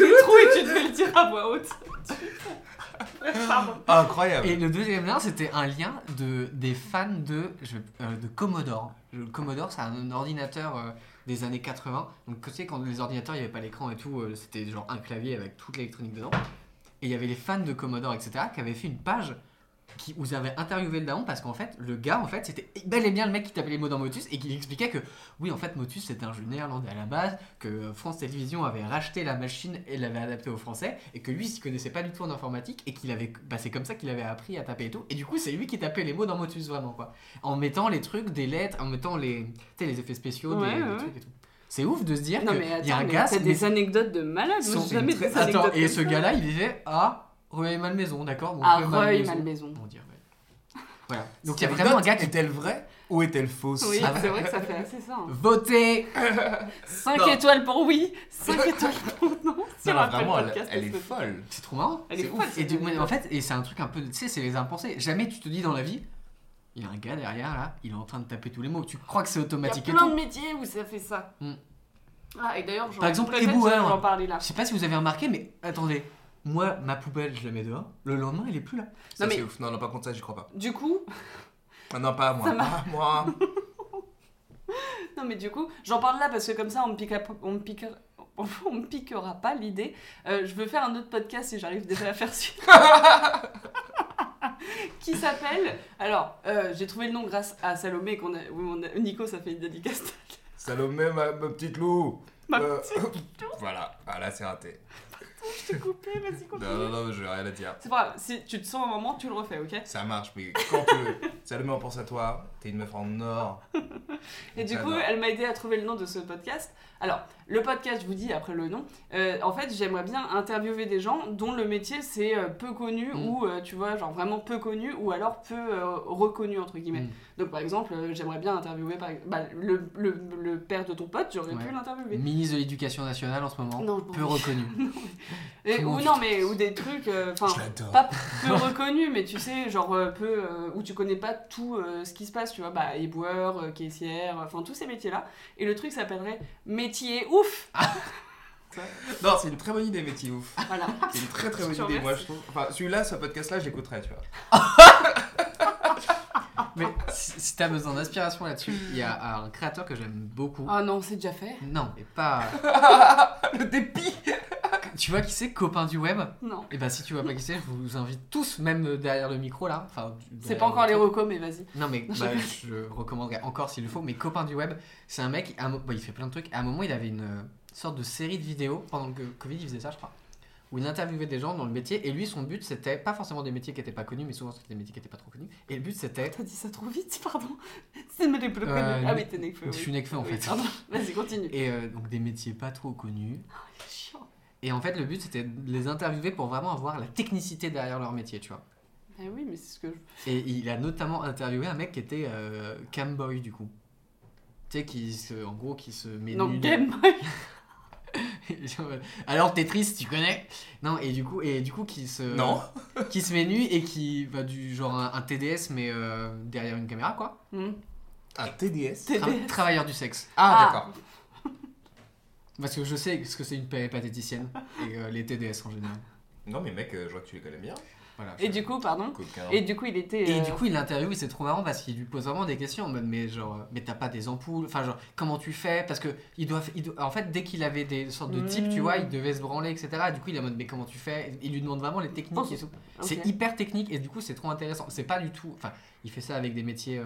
avait des trous et tu devais le dire à voix haute. Pardon. Incroyable Et le deuxième lien, c'était un lien de, des fans de, je- euh, de Commodore. Le Commodore, c'est un ordinateur euh, des années 80. Donc, tu sais, quand les ordinateurs, il n'y avait pas l'écran et tout, euh, c'était genre un clavier avec toute l'électronique dedans. Et il y avait les fans de Commodore, etc., qui avaient fait une page qui, ils avaient interviewé le daron parce qu'en fait, le gars, en fait, c'était bel et bien le mec qui tapait les mots dans Motus et qui expliquait que, oui, en fait, Motus, c'était un jeu néerlandais à la base, que France Télévisions avait racheté la machine et l'avait adapté au français, et que lui, il s'y connaissait pas du tout en informatique, et qu'il avait, bah, c'est comme ça qu'il avait appris à taper et tout. Et du coup, c'est lui qui tapait les mots dans Motus vraiment, quoi. En mettant les trucs, des lettres, en mettant les, tu sais, les effets spéciaux, Ouais, des, trucs et tout. C'est ouf de se dire Non, que mais il y a un mais gars, mais des anecdotes de malade. J'ai jamais très- des anecdotes Attends, et ce gars-là, il vivait à Rueil-Malmaison, d'accord Donc, Ah, Rueil-Malmaison. Rueil-Malmaison. On dirait, ouais. Voilà. [LAUGHS] Donc, il y a vraiment un gars qui Est-elle vraie ou est-elle fausse Oui, Ah c'est vrai que ça fait assez ça. hein. Votez [LAUGHS] 5 Non. étoiles pour oui, 5 [LAUGHS] étoiles pour non. Sur Non, non, Apple vraiment, elle, Podcast, elle est parce que- folle. C'est trop marrant. Elle est C'est folle, ouf. Et du- en fait, et c'est un truc un peu, tu sais, c'est les impensés. Jamais tu te dis dans la vie, il y a un gars derrière là, il est en train de taper tous les mots. Tu crois que c'est Il y a automatique et plein tout. de métiers où ça fait ça. Hmm. Ah, et d'ailleurs, j'en- Par exemple, peut-être éboueur. je vais en parler là. Je sais pas si vous avez remarqué, mais attendez, Moi, ma poubelle, je la mets dehors. Le lendemain, elle est plus là. Ça, Non, mais- c'est ouf. Non, non, par contre, ça, j'y crois pas. Du coup, Ah, non, pas moi. Pas moi. [LAUGHS] non mais du coup, j'en parle là parce que comme ça on me piquera, on me piquera, [LAUGHS] on me piquera pas l'idée. Euh, je veux faire un autre podcast si j'arrive déjà à faire celui [LAUGHS] qui s'appelle. Alors, euh, j'ai trouvé le nom grâce à Salomé qu'on a, oui, on a- Nico, ça fait une dédicace. Salomé, ma, ma petite loup. Ma Euh, voilà, ah, là, c'est raté. Je t'ai coupé, vas-y continue. Non, non, non, j'ai rien à dire. C'est pas grave, si tu te sens un moment, tu le refais, ok Ça marche, mais quand tu veux. Salomé, pense à toi. T'es une meuf en or. Et du coup, elle m'a aidé à trouver le nom de ce podcast. Alors, le podcast, je vous dis après le nom. Euh, en fait, j'aimerais bien interviewer des gens dont le métier c'est euh, peu connu Mm. ou euh, tu vois, genre vraiment peu connu ou alors peu euh, reconnu entre guillemets. Mm. Donc, par exemple, j'aimerais bien interviewer par... bah, le, le, le père de ton pote, j'aurais Ouais. pu l'interviewer. Ministre de l'Éducation nationale en ce moment. Non, peu reconnu. [LAUGHS] Et- ou non, mais ou des trucs. Enfin, Je l'adore. pas peu [LAUGHS] reconnu, mais tu sais, genre peu euh, où tu connais pas tout euh, ce qui se passe, tu vois, bah éboueur, caissière, enfin tous ces métiers-là. Et le truc s'appellerait métier ouf. [LAUGHS] Non, c'est une très bonne idée, métier ouf. Voilà. C'est une très très bonne idée, moi je trouve. Enfin, celui-là, ce podcast-là, je l'écouterais, tu vois. [LAUGHS] Mais si, si t'as besoin d'inspiration là-dessus, il y a un créateur que j'aime beaucoup. Ah non, c'est déjà fait. Non, mais pas. [LAUGHS] Le dépit Tu vois qui c'est, copain du web? Non. Et bah si tu vois pas qui c'est, je vous invite tous, même derrière le micro là. Enfin, C'est pas encore le les recos, mais vas-y. Non mais Je bah, je recommanderais encore s'il le faut. Mais copain du web, c'est un mec. à un mo- bon, il fait plein de trucs. À un moment, il avait une euh, sorte de série de vidéos pendant que Covid, il faisait ça, je crois. Où il interviewait des gens dans le métier. Et lui, son but, c'était pas forcément des métiers qui étaient pas connus, mais souvent c'était des métiers qui étaient pas trop connus. Et le but, c'était. T'as dit ça trop vite, [LAUGHS] pardon. C'est plus Euh, Ah oui, t'es Nekfeu. Je suis Nekfeu en Oui, fait. pardon. [LAUGHS] Vas-y, continue. Et euh, donc des métiers pas trop connus. Chiant. Et en fait, le but, c'était de les interviewer pour vraiment avoir la technicité derrière leur métier, tu vois. Eh oui, mais c'est ce que je. Et il a notamment interviewé un mec qui était euh, camboy du coup. Tu sais, qui se, en gros, qui se met Non, nu- Game Boy. [LAUGHS] Alors Tetris, tu connais? Non, et du coup, et du coup, qui se, Non. [LAUGHS] qui se met nu et qui va du genre un, un TDS mais euh, derrière une caméra quoi. Hmm. Un TDS TDS. Tra- travailleur du sexe. Ah, Ah. d'accord. [LAUGHS] Parce que je sais ce que c'est une péripatéticienne et euh, les TDS en général. Non, mais mec, euh, je vois que tu les connais bien. Voilà. Et du coup, pardon. Coquin. Et du coup, il était. Et euh, du coup, il l'interviewe c'est trop marrant parce qu'il lui pose vraiment des questions en mode mais genre mais t'as pas des ampoules, enfin genre comment tu fais? Parce que il doit, il doit- en fait dès qu'il avait des sortes de types, tu Mm. vois, il devait se branler etc. Du coup, il est en mode mais comment tu fais? Il lui demande vraiment les techniques Oh, et tout. ok. C'est hyper technique et du coup c'est trop intéressant. C'est pas du tout, enfin il fait ça avec des métiers euh,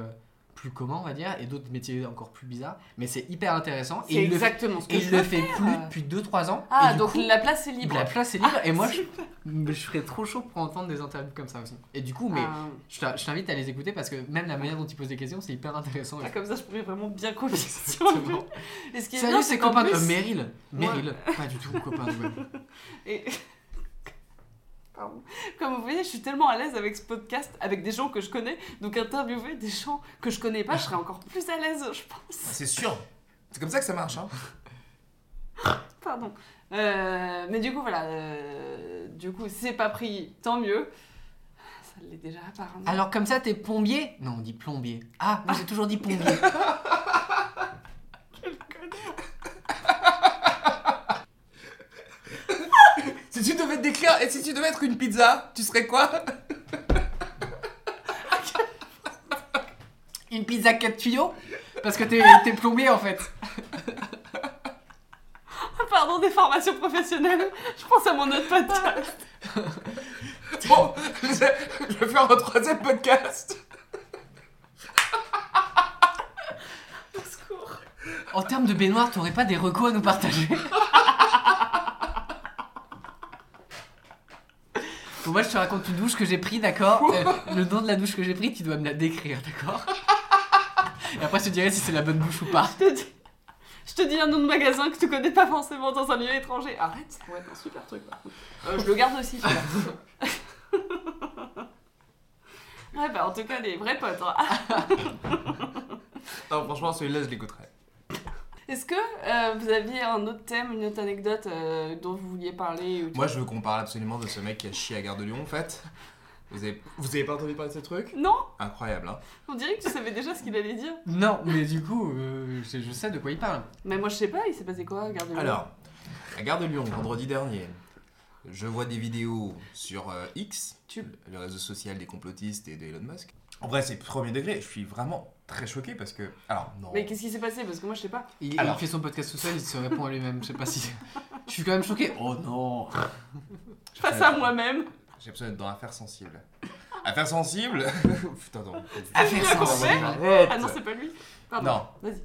plus communs on va dire et d'autres métiers encore plus bizarres, mais c'est hyper intéressant C'est le exactement ce que et je il le fait plus depuis 2-3 ans. Ah, donc coup, la place est libre. la place est libre et moi je, Super. [LAUGHS] je serais trop chaud pour entendre des interviews comme ça aussi. Et du coup, mais Ah, je je t'invite à les écouter parce que même la manière dont ils posent des questions, c'est hyper intéressant. ah, comme ça, je pourrais vraiment bien. [LAUGHS] Exactement. Et ce qui est Salut, bien, c'est copain de euh, Meryl. Meryl, pas du tout copain de. [LAUGHS] Et... Pardon. Comme vous voyez, je suis tellement à l'aise avec ce podcast, avec des gens que je connais. Donc interviewer des gens que je connais pas, je serais encore plus à l'aise, je pense. Ah, C'est sûr. C'est comme ça que ça marche, hein. [LAUGHS] Pardon. Euh, mais du coup, voilà. euh, du coup, si c'est pas pris, tant mieux. Ça l'est déjà, apparemment. Alors comme ça, t'es plombier? Non, on dit plombier. Ah, moi j'ai toujours dit plombier. [LAUGHS] Si tu devais décrire, et si tu devais être une pizza, tu serais quoi? [LAUGHS] Une pizza 4 tuyaux? Parce que t'es plombier en fait. Pardon, des formations professionnelles. Je pense à mon autre podcast. [LAUGHS] Bon, je vais faire un troisième podcast. Au secours. En termes de baignoire, t'aurais pas des recos à nous partager? [LAUGHS] Moi je te raconte une douche que j'ai pris, d'accord Euh, Le nom de la douche que j'ai pris, tu dois me la décrire, d'accord Et après, je te dirai si c'est la bonne douche ou pas. Je te dis. Je te dis un nom de magasin que tu connais pas forcément dans un lieu étranger. Arrête, ça pourrait être un super truc par contre. Euh, je le garde aussi. Ouais, bah en tout cas, les vrais potes. hein. Non, franchement, celui-là, je l'écouterais. Est-ce que euh, vous aviez un autre thème, une autre anecdote euh, dont vous vouliez parler ou... Moi, je veux qu'on parle absolument de ce mec qui a chié à Gare de Lyon, en fait. Vous avez, vous avez pas entendu parler de ce truc? Non Incroyable, hein. On dirait que tu savais déjà ce qu'il allait dire. Non, mais du coup, euh, je, je sais de quoi il parle. Mais moi, je sais pas, il s'est passé quoi Regarde Alors, à Gare de Lyon, vendredi dernier, je vois des vidéos sur X, le réseau social des complotistes et d'Elon Musk. En vrai, c'est premier degré. Je suis vraiment très choqué parce que. Alors, non. Mais qu'est-ce qui s'est passé? Parce que moi, je sais pas. Il, Alors. il fait son podcast tout seul, il se répond à lui-même. Je sais pas si. [LAUGHS] Je suis quand même choqué. Oh non Face à moi-même. J'ai besoin d'être dans affaires sensibles. Affaires sensibles Putain, non. Affaire sensible. [LAUGHS] Ah non, c'est pas lui. Pardon. Non. Vas-y.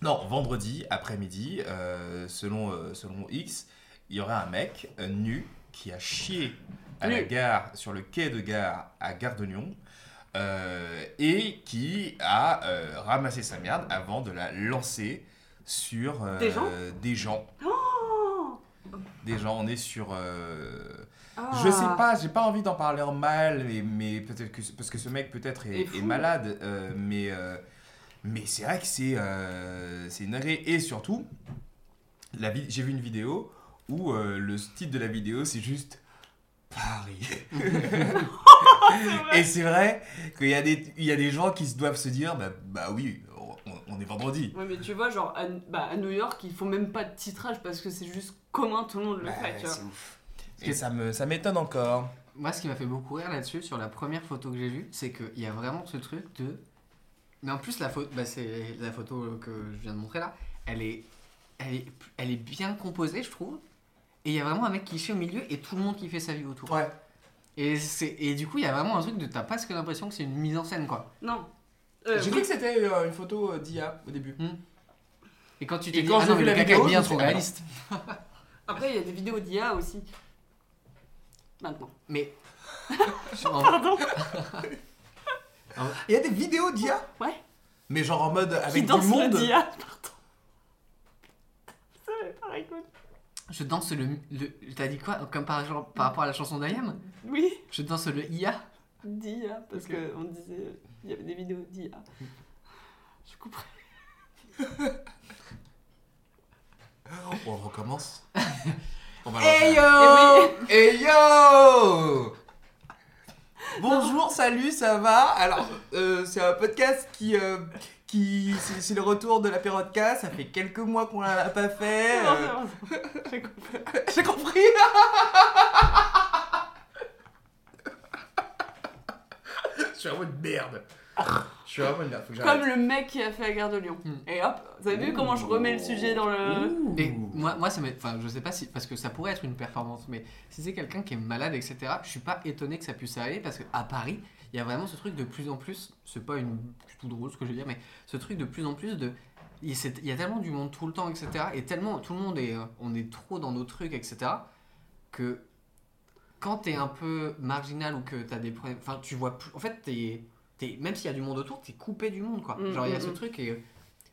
Non, vendredi après-midi, euh, selon, euh, selon X, il y aurait un mec euh, nu qui a chié à la gare, sur le quai de gare à Gare de Lyon, euh, et qui a euh, ramassé sa merde avant de la lancer sur euh, Des gens des gens. Oh Des gens, on est sur. Ah. Je sais pas, j'ai pas envie d'en parler en mal, mais, mais peut-être que parce que ce mec peut-être est, malade, mais mais c'est vrai que c'est c'est une dinguerie. et surtout j'ai vu une vidéo où le titre de la vidéo c'est juste Paris. [LAUGHS] et c'est vrai qu'il y a des il y a des gens qui se doivent se dire bah, bah oui on, on est vendredi. Ouais, mais tu vois, genre, à, bah, à New York, ils font même pas de titrage parce que c'est juste commun, tout le monde le Bah, fait, tu vois. c'est ouf. Et ça me ça m'étonne encore. Moi, ce qui m'a fait beaucoup rire là-dessus, sur la première photo que j'ai vue, c'est qu'il y a vraiment ce truc de. Mais en plus, la photo, bah, c'est la photo que je viens de montrer là, elle est, elle est, elle est bien composée, je trouve. Et il y a vraiment un mec qui chie au milieu et tout le monde qui fait sa vie autour. Ouais. Et, c'est, et du coup, il y a vraiment un truc de. T'as presque l'impression que c'est une mise en scène, quoi. Non. Euh, J'ai cru que c'était euh, une photo euh, d'IA au début. Et quand tu t'es dit, quand ah j'ai non, vu mais la le caca vidéo, est bien trop dit, ah non. réaliste. [LAUGHS] Après, il y a des vidéos d'IA aussi. Maintenant. Mais. [LAUGHS] en- Pardon [LAUGHS] Il y a des vidéos d'IA Ouais. Mais genre en mode Qui avec du danse monde le d'IA Pardon. Ça va pas rigolo. Je danse le. le t'as dit quoi Comme par, exemple, par rapport à la chanson d'Ayam Oui, Je danse le IA d'IA, parce Ok. qu'on disait il y avait des vidéos d'IA. Je couperai. [LAUGHS] On recommence [LAUGHS] On va Hey yo [LAUGHS] Hey yo Bonjour, salut, ça va? Alors, euh, c'est un podcast qui... euh, qui c'est le retour de la période K, ça fait quelques mois qu'on l'a pas fait. Euh. [LAUGHS] J'ai compris. [LAUGHS] J'ai compris Je suis vraiment une merde. Je suis vraiment une merde, faut que j'arrête. Comme le mec qui a fait la gare de Lyon. Hmm. Et hop, vous avez vu comment je remets le sujet dans le. Ouh. Et moi, moi ça m'est- enfin, je sais pas si, parce que ça pourrait être une performance, mais si c'est quelqu'un qui est malade, etc., je suis pas étonné que ça puisse arriver parce qu'à Paris, il y a vraiment ce truc de plus en plus, c'est pas une, tout drôle ce que je veux dire, mais ce truc de plus en plus de. Il y a tellement du monde tout le temps, etc., et tellement tout le monde est, euh, on est trop dans nos trucs, etc., que quand t'es un peu marginal ou que t'as des problèmes, enfin, tu vois plus. En fait, t'es, même s'il y a du monde autour, t'es coupé du monde, quoi. Mm, Genre, il y a mm, ce mm. truc et.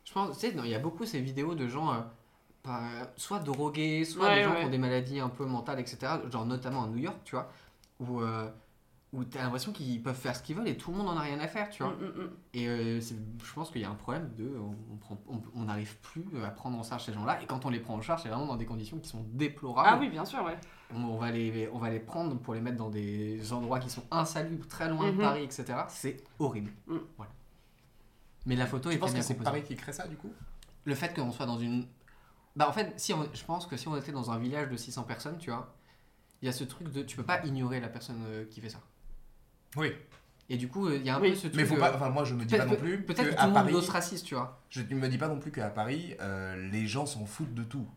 Je pense, tu sais, il y a beaucoup ces vidéos de gens. euh, pas- soit drogués, soit Ouais, des gens ouais. qui ont des maladies un peu mentales, etc. Genre notamment à New York, tu vois, où, euh, où t'as l'impression qu'ils peuvent faire ce qu'ils veulent et tout le monde en a rien à faire, tu vois. Mm, mm, mm. Et euh, je pense qu'il y a un problème de, on prend- on on n'arrive plus à prendre en charge ces gens-là et quand on les prend en charge, c'est vraiment dans des conditions qui sont déplorables. Ah oui, bien sûr, ouais. On, on va les, on va les prendre pour les mettre dans des endroits qui sont insalubres, très loin de Paris, etc. C'est horrible. Mm. Voilà. Mais la photo Tu est que c'est. Paris qui crée ça du coup? Le fait qu'on soit dans une. Bah, en fait, si on- je pense que si on était dans un village de 600 personnes, tu vois, il y a ce truc de. Tu peux pas ignorer la personne euh, qui fait ça. Oui. Et du coup, euh, il y a un Oui. peu ce truc. Mais faut de- pas. Enfin, moi je me dis pas non plus. peut-être que, que tout à le monde Paris, d'ostracisme, tu vois. Je ne me dis pas non plus qu'à Paris, euh, les gens s'en foutent de tout.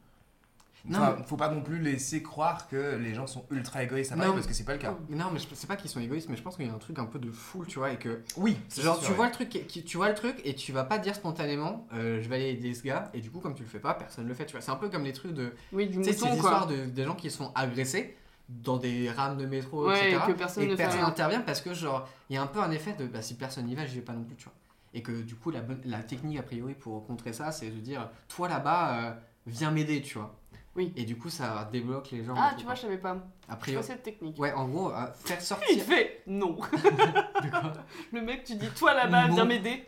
Non, Enfin, faut pas non plus laisser croire que les gens sont ultra égoïstes à Paris Non. parce que c'est pas le cas. Non, mais sais pas qu'ils sont égoïstes, mais je pense qu'il y a un truc un peu de foule, tu vois, et que. Oui, Genre, tu vois, le truc, tu vois le truc et tu vas pas dire spontanément, euh, je vais aller aider ce gars, et du coup, comme tu le fais pas, personne le fait, tu vois. C'est un peu comme les trucs de. Oui, du mouton, histoires quoi. de, des gens qui se font agresser dans des rames de métro, Ouais, etc. et que personne et ne personne n'intervient parce que, genre, il y a un peu un effet de bah, si personne n'y va, j'y vais pas non plus, tu vois. Et que du coup, la, bonne- la technique, a priori, pour contrer ça, c'est de dire, toi là-bas, euh, viens m'aider, tu vois. Oui. Et du coup, ça débloque les gens. Ah, tu vois, je savais pas. A priori. cette technique. Ouais, en gros, euh, faire Il sortir. fait non. [LAUGHS] Le mec, tu dis, toi là-bas, viens m'aider.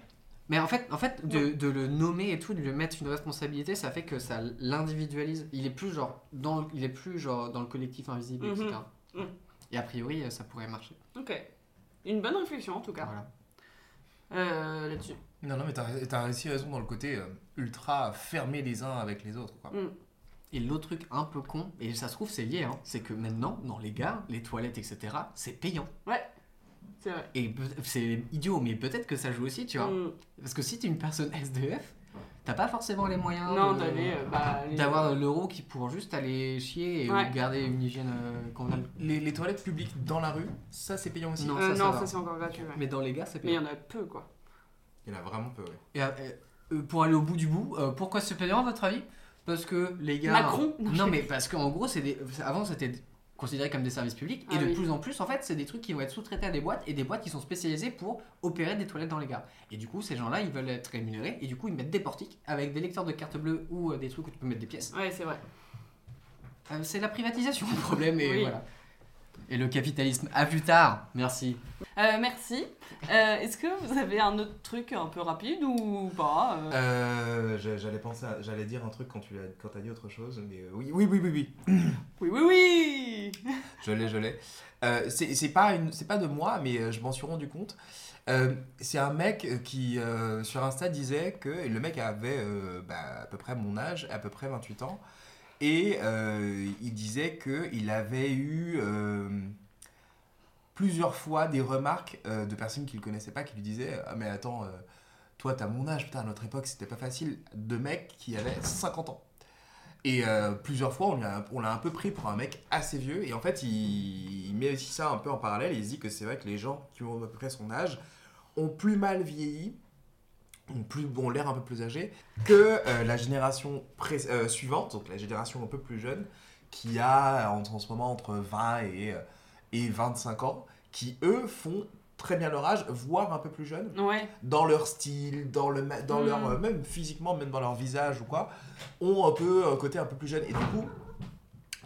Mais en fait, en fait de, de le nommer et tout, de lui mettre une responsabilité, ça fait que ça l'individualise. Il est plus genre dans, le- il est plus genre dans le collectif invisible, Mhm. etc. Mhm. Et a priori, euh, ça pourrait marcher. Ok. Une bonne réflexion en tout cas. Voilà. Euh, Là-dessus. Non, non, mais t'as as réussi raison dans le côté euh, ultra fermé les uns avec les autres. Quoi. Mm. Et l'autre truc un peu con, et ça se trouve c'est lié, hein, c'est que maintenant, dans les gares, les toilettes, etc., c'est payant. C'est vrai. Et c'est idiot, mais peut-être que ça joue aussi, tu vois. Mm. Parce que si t'es une personne SDF, t'as pas forcément les moyens Non, de- d'aller. euh, bah, d'avoir l'euro qui pour juste aller chier et Ouais. garder une hygiène euh, convenable. Les, les toilettes publiques dans la rue, ça c'est payant aussi? Non, Euh, ça, non, ça c'est encore gratuit. ouais. Mais dans les gares, c'est Mais il y payant. en a peu quoi. Il y en a vraiment peu, ouais. Et, euh, euh, pour aller au bout du bout, euh, pourquoi c'est payant à votre avis? Parce que les gares. Macron? Non, Non, mais parce qu'en gros, c'est des... avant c'était considéré comme des services publics et Ah de oui. plus en plus, en fait, c'est des trucs qui vont être sous-traités à des boîtes et des boîtes qui sont spécialisées pour opérer des toilettes dans les gares. Et du coup, ces gens-là, ils veulent être rémunérés et du coup, ils mettent des portiques avec des lecteurs de carte bleue ou euh, des trucs où tu peux mettre des pièces. Ouais, c'est vrai. Euh, c'est la privatisation le problème et Oui. voilà. Et le capitalisme. À plus tard. Merci. Euh, merci. Euh, Est-ce que vous avez un autre truc un peu rapide ou pas euh Euh, j'a- j'allais penser, j'allais dire un truc quand tu as, quand as dit autre chose, mais euh, oui, oui, oui, oui, oui. Oui, oui, oui [LAUGHS] Je l'ai, je l'ai. Euh, c'est c'est pas, une- c'est pas de moi, mais je m'en suis rendu compte. Euh, c'est un mec qui, euh, sur Insta, disait que et le mec avait euh, bah, à peu près mon âge, à peu près 28 ans. Et euh, il disait qu'il avait eu euh, plusieurs fois des remarques euh, de personnes qu'il connaissait pas qui lui disaient Ah, mais attends, toi, t'as mon âge, putain, à notre époque, c'était pas facile. De mecs qui avaient 50 ans. Et plusieurs fois, on l'a un peu pris pour un mec assez vieux. Et en fait, il, il met aussi ça un peu en parallèle. Et il dit que c'est vrai que les gens qui ont à peu près son âge ont plus mal vieilli, plus, ont l'air un peu plus âgés, que euh, la génération euh, suivante, donc la génération un peu plus jeune, qui a en, en ce moment entre 20 et, euh, et 25 ans, qui eux font très bien leur âge, voire un peu plus Ouais. dans leur style, dans, le, dans leur, euh, même physiquement, même dans leur visage ou quoi, ont un peu un côté un peu plus jeune. Et du coup,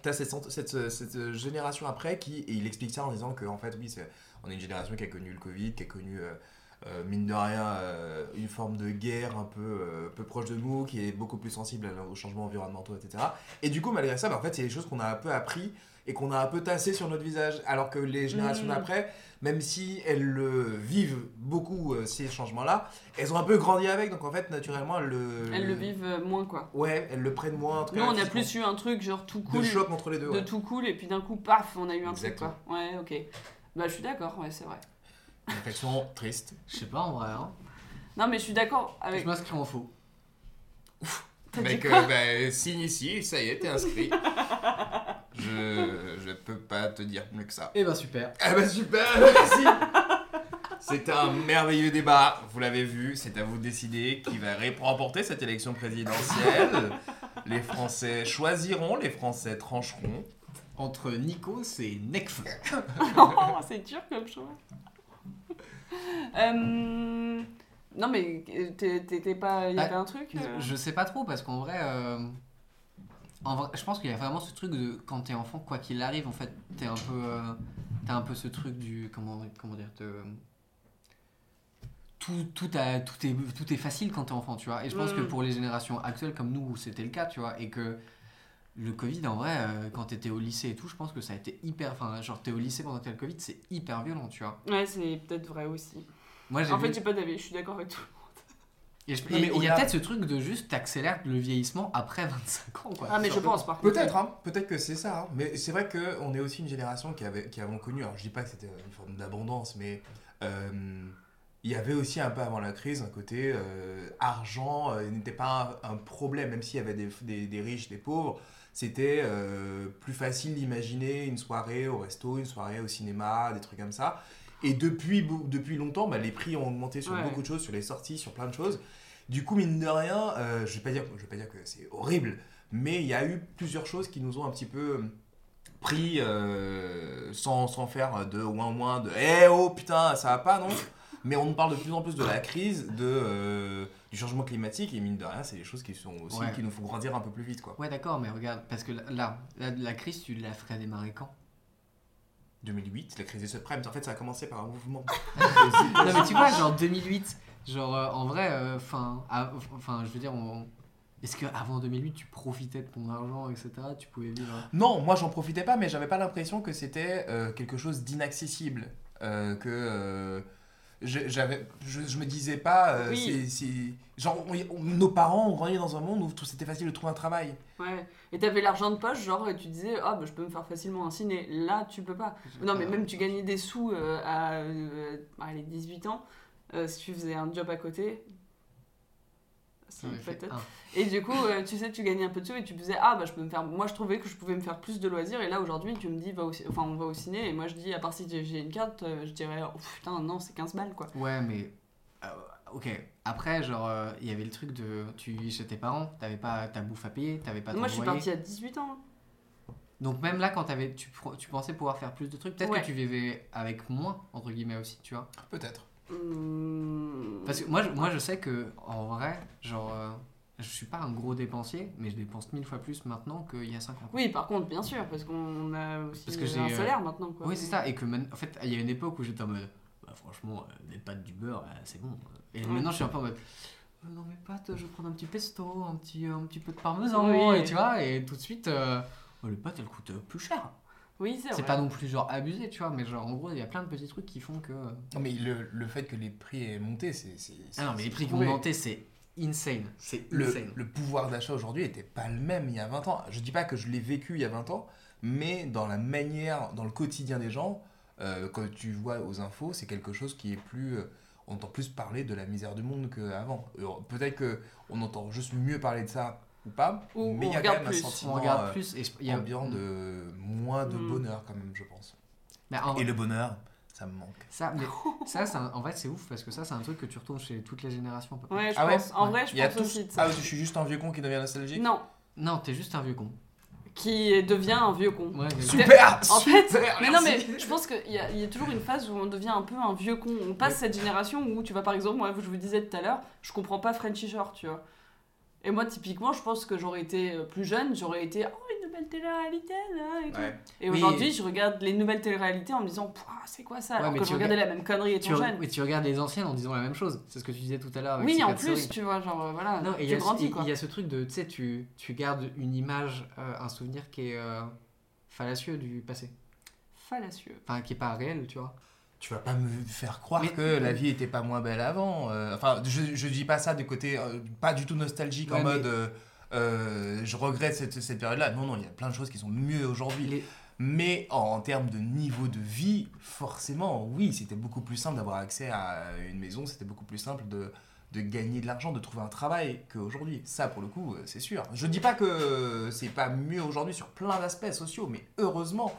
tu as cette, cette, cette génération après qui, et il explique ça en disant que en fait, oui, c'est- on est une génération qui a connu le Covid, qui a connu, euh, euh, mine de rien, euh, une forme de guerre un peu, euh, peu proche de nous, qui est beaucoup plus sensible aux changements environnementaux, etc. Et du coup, malgré ça, bah, en fait, c'est des choses qu'on a un peu appris et qu'on a un peu tassé sur notre visage. Alors que les générations Mm. d'après, même si elles le vivent beaucoup, euh, ces changements-là, elles ont un peu grandi avec. Donc en fait, naturellement, elles le. Elles le vivent euh, moins quoi. Ouais, elles le prennent moins. en tout Nous, cas, on a plus eu un truc genre tout de cool. choc entre les deux. de ouais. tout cool, et puis d'un coup, paf, on a eu un Exactement. truc quoi. Ouais, ok. Bah, je suis d'accord, ouais, c'est vrai. Une réflexion triste. Je sais pas en vrai. Hein. Non, mais je suis d'accord avec. Je m'inscris en faux. T'as dit Mec, quoi euh, bah, signe ici, ça y est, t'es inscrit. je, je peux pas te dire mieux que ça. Eh ben super. Ah bah super, [LAUGHS] merci C'était un merveilleux débat, vous l'avez vu, c'est à vous de décider qui va remporter cette élection présidentielle. Les Français choisiront, les Français trancheront. Entre Nikos et Nekfeu. [LAUGHS] Oh, c'est dur comme choix. [LAUGHS] Euh, Non, mais euh, t'étais pas. Il y Ah, avait un truc euh Je sais pas trop parce qu'en vrai, euh, en vrai, je pense qu'il y a vraiment ce truc de quand t'es enfant, quoi qu'il arrive, en fait, t'es un peu, t'as un peu ce truc du comment, comment dire, te- tout, tout, a- tout est, tout est facile quand t'es enfant, tu vois. Et je pense que Mm. pour les générations actuelles comme nous, c'était le cas, tu vois, et que le Covid, en vrai, euh, quand t'étais au lycée et tout, je pense que ça a été hyper, enfin, genre t'es au lycée pendant que t'as le Covid, c'est hyper violent, tu vois. Ouais, c'est peut-être vrai aussi. Moi, j'ai En vu- fait, j'ai pas d'avis, je suis d'accord avec [LAUGHS] et je- Non, et mais il y a peut-être ce truc de juste t'accélères le vieillissement après [LAUGHS] 25 ans, quoi. Ah, mais je pense par contre. Peut-être, hein, peut-être que c'est ça. hein. Mais c'est vrai qu'on est aussi une génération qui, avait, qui avons connu, alors je dis pas que c'était une forme d'abondance, mais euh, il y avait aussi un peu avant la crise un côté euh, argent euh, n'était pas un, un problème, même s'il y avait des, des, des riches, des pauvres. C'était euh, plus facile d'imaginer une soirée au resto, une soirée au cinéma, des trucs comme ça. Et depuis, depuis longtemps, bah, les prix ont augmenté sur Ouais. beaucoup de choses, sur les sorties, sur plein de choses. Du coup, mine de rien, euh, je vais pas dire, je vais pas dire que c'est horrible, mais il y a eu plusieurs choses qui nous ont un petit peu euh, pris euh, sans, sans faire de ouin ouin de Eh oh putain, ça va pas, non Mais on nous parle de plus en plus de la crise, de, du changement climatique, et mine de rien, c'est des choses qui sont aussi Ouais. qui nous font grandir un peu plus vite, quoi. Ouais, d'accord, mais regarde, parce que là, la, la crise, tu la ferais démarrer quand 2008, la crise des subprimes, en fait, ça a commencé par un mouvement. [LAUGHS] Non, mais tu vois, genre 2008, genre euh, en vrai, enfin, enfin, je veux dire, on- est-ce qu'avant 2008, tu profitais de ton argent, etc., tu pouvais vivre? Non, moi j'en profitais pas, mais j'avais pas l'impression que c'était euh, quelque chose d'inaccessible. Euh, que. Je- j'avais, je, je me disais pas, euh, Oui. c'est, genre, on- on- nos parents ont grandi dans un monde où c'était facile de trouver un travail. Ouais. Et t'avais l'argent de poche, genre, et tu disais, ah, bah, je peux me faire facilement un ciné. Là, tu peux pas. Non, mais même tu gagnais des sous euh, à euh, allez, 18 ans, euh, si tu faisais un job à côté. Si, peut-être. Et du coup, euh, tu sais, tu gagnais un peu de sous et tu disais, ah, bah, je peux me faire. Moi, je trouvais que je pouvais me faire plus de loisirs. Et là, aujourd'hui, tu me dis, va au... enfin, on va au ciné. Et moi, je dis, à part si j'ai une carte, euh, je dirais, oh, putain, non, c'est 15 balles, quoi. Ouais, mais. euh, ok. Après, genre, euh, il y avait le truc de. Tu vis chez tes parents, t'avais pas ta bouffe à payer, t'avais pas ton moi, je suis partie à 18 ans. Donc, même là, quand avais, tu, tu pensais pouvoir faire plus de trucs, peut-être Ouais. que tu vivais avec moins, entre guillemets aussi, tu vois. Peut-être. Hum, Parce que moi, je, moi, je sais que, en vrai, genre. euh, je suis pas un gros dépensier, mais je dépense mille fois plus maintenant qu'il y a 5 ans. Oui, par contre, bien sûr, parce qu'on a aussi Parce que j'ai, un euh, salaire maintenant, quoi. Oui, c'est ça. Et que, man- en fait, il y a une époque où j'étais en mode, bah, franchement, euh, des pâtes, du beurre, euh, c'est bon. Et Ouais. maintenant, je suis un peu en mode, euh, non, mes pâtes, je vais prendre un petit pesto, un petit, un petit peu de parmesan, Oui. et tu vois, et tout de suite, euh, oh, les pâtes, elles coûtent plus cher. Oui, c'est pas non plus genre abusé, tu vois, mais genre, en gros, il y a plein de petits trucs qui font que. Non, mais le, le fait que les prix aient monté, c'est. Ah non, mais les prix qui ont monté, c'est insane. C'est le, insane. le pouvoir d'achat aujourd'hui était pas le même il y a 20 ans. Je dis pas que je l'ai vécu il y a 20 ans, mais dans la manière, dans le quotidien des gens, euh, quand tu vois aux infos, c'est quelque chose qui est plus. euh, on entend plus parler de la misère du monde qu'avant. Peut-être que on entend juste mieux parler de ça ou pas, Ou mais on il y a regarde quand même plus. un On sentiment regarde euh, plus et je- il y a ambiant de moins de Mm. bonheur quand même, je pense. Mais en- Et le bonheur, ça me manque. Ça, mais [LAUGHS] ça, en fait, c'est ouf parce que ça, c'est un truc que tu retrouves chez toutes les générations. Ouais, je Ah ouais. En Ouais. vrai, je Il y a pense tous... aussi de ça. Ah, je suis juste un vieux con qui devient nostalgique? Non, Non, t'es juste un vieux con. qui devient un vieux con. Ouais, Super En fait, mais non, mais je pense qu'il y, a- il y a toujours une phase où on devient un peu un vieux con. On passe cette génération où tu vas, par exemple, moi, je vous disais tout à l'heure, je comprends pas Frenchy Shore, tu vois. Et moi, typiquement, je pense que j'aurais été euh, plus jeune, j'aurais été, oh, une nouvelle télé-réalité, là, et tout. Ouais. Et Oui. aujourd'hui, je regarde les nouvelles télé-réalités en me disant, c'est quoi ça Alors mais que tu je regardais la même connerie tu, étant jeune. oui, tu regardes les anciennes en disant la même chose. C'est ce que tu disais tout à l'heure. Oui, en plus, tu vois, genre, euh, voilà, Non, et il y, tu a, grandis, quoi. il y a ce truc de, tu sais, tu, tu gardes une image, euh, un souvenir qui est euh, fallacieux du passé. Fallacieux. Enfin, qui est pas réel, tu vois. Tu vas pas me faire croire Mais- que la vie était pas moins belle avant. euh, enfin, je, je dis pas ça du côté euh, pas du tout nostalgique en Ouais, mode euh, je regrette cette, cette période-là. Non, non, il y a plein de choses qui sont mieux aujourd'hui. Les- Mais en, en termes de niveau de vie, forcément, oui, c'était beaucoup plus simple d'avoir accès à une maison, c'était beaucoup plus simple de, de gagner de l'argent, de trouver un travail qu'aujourd'hui. Ça, pour le coup, c'est sûr. Je dis pas que c'est pas mieux aujourd'hui sur plein d'aspects sociaux, mais heureusement,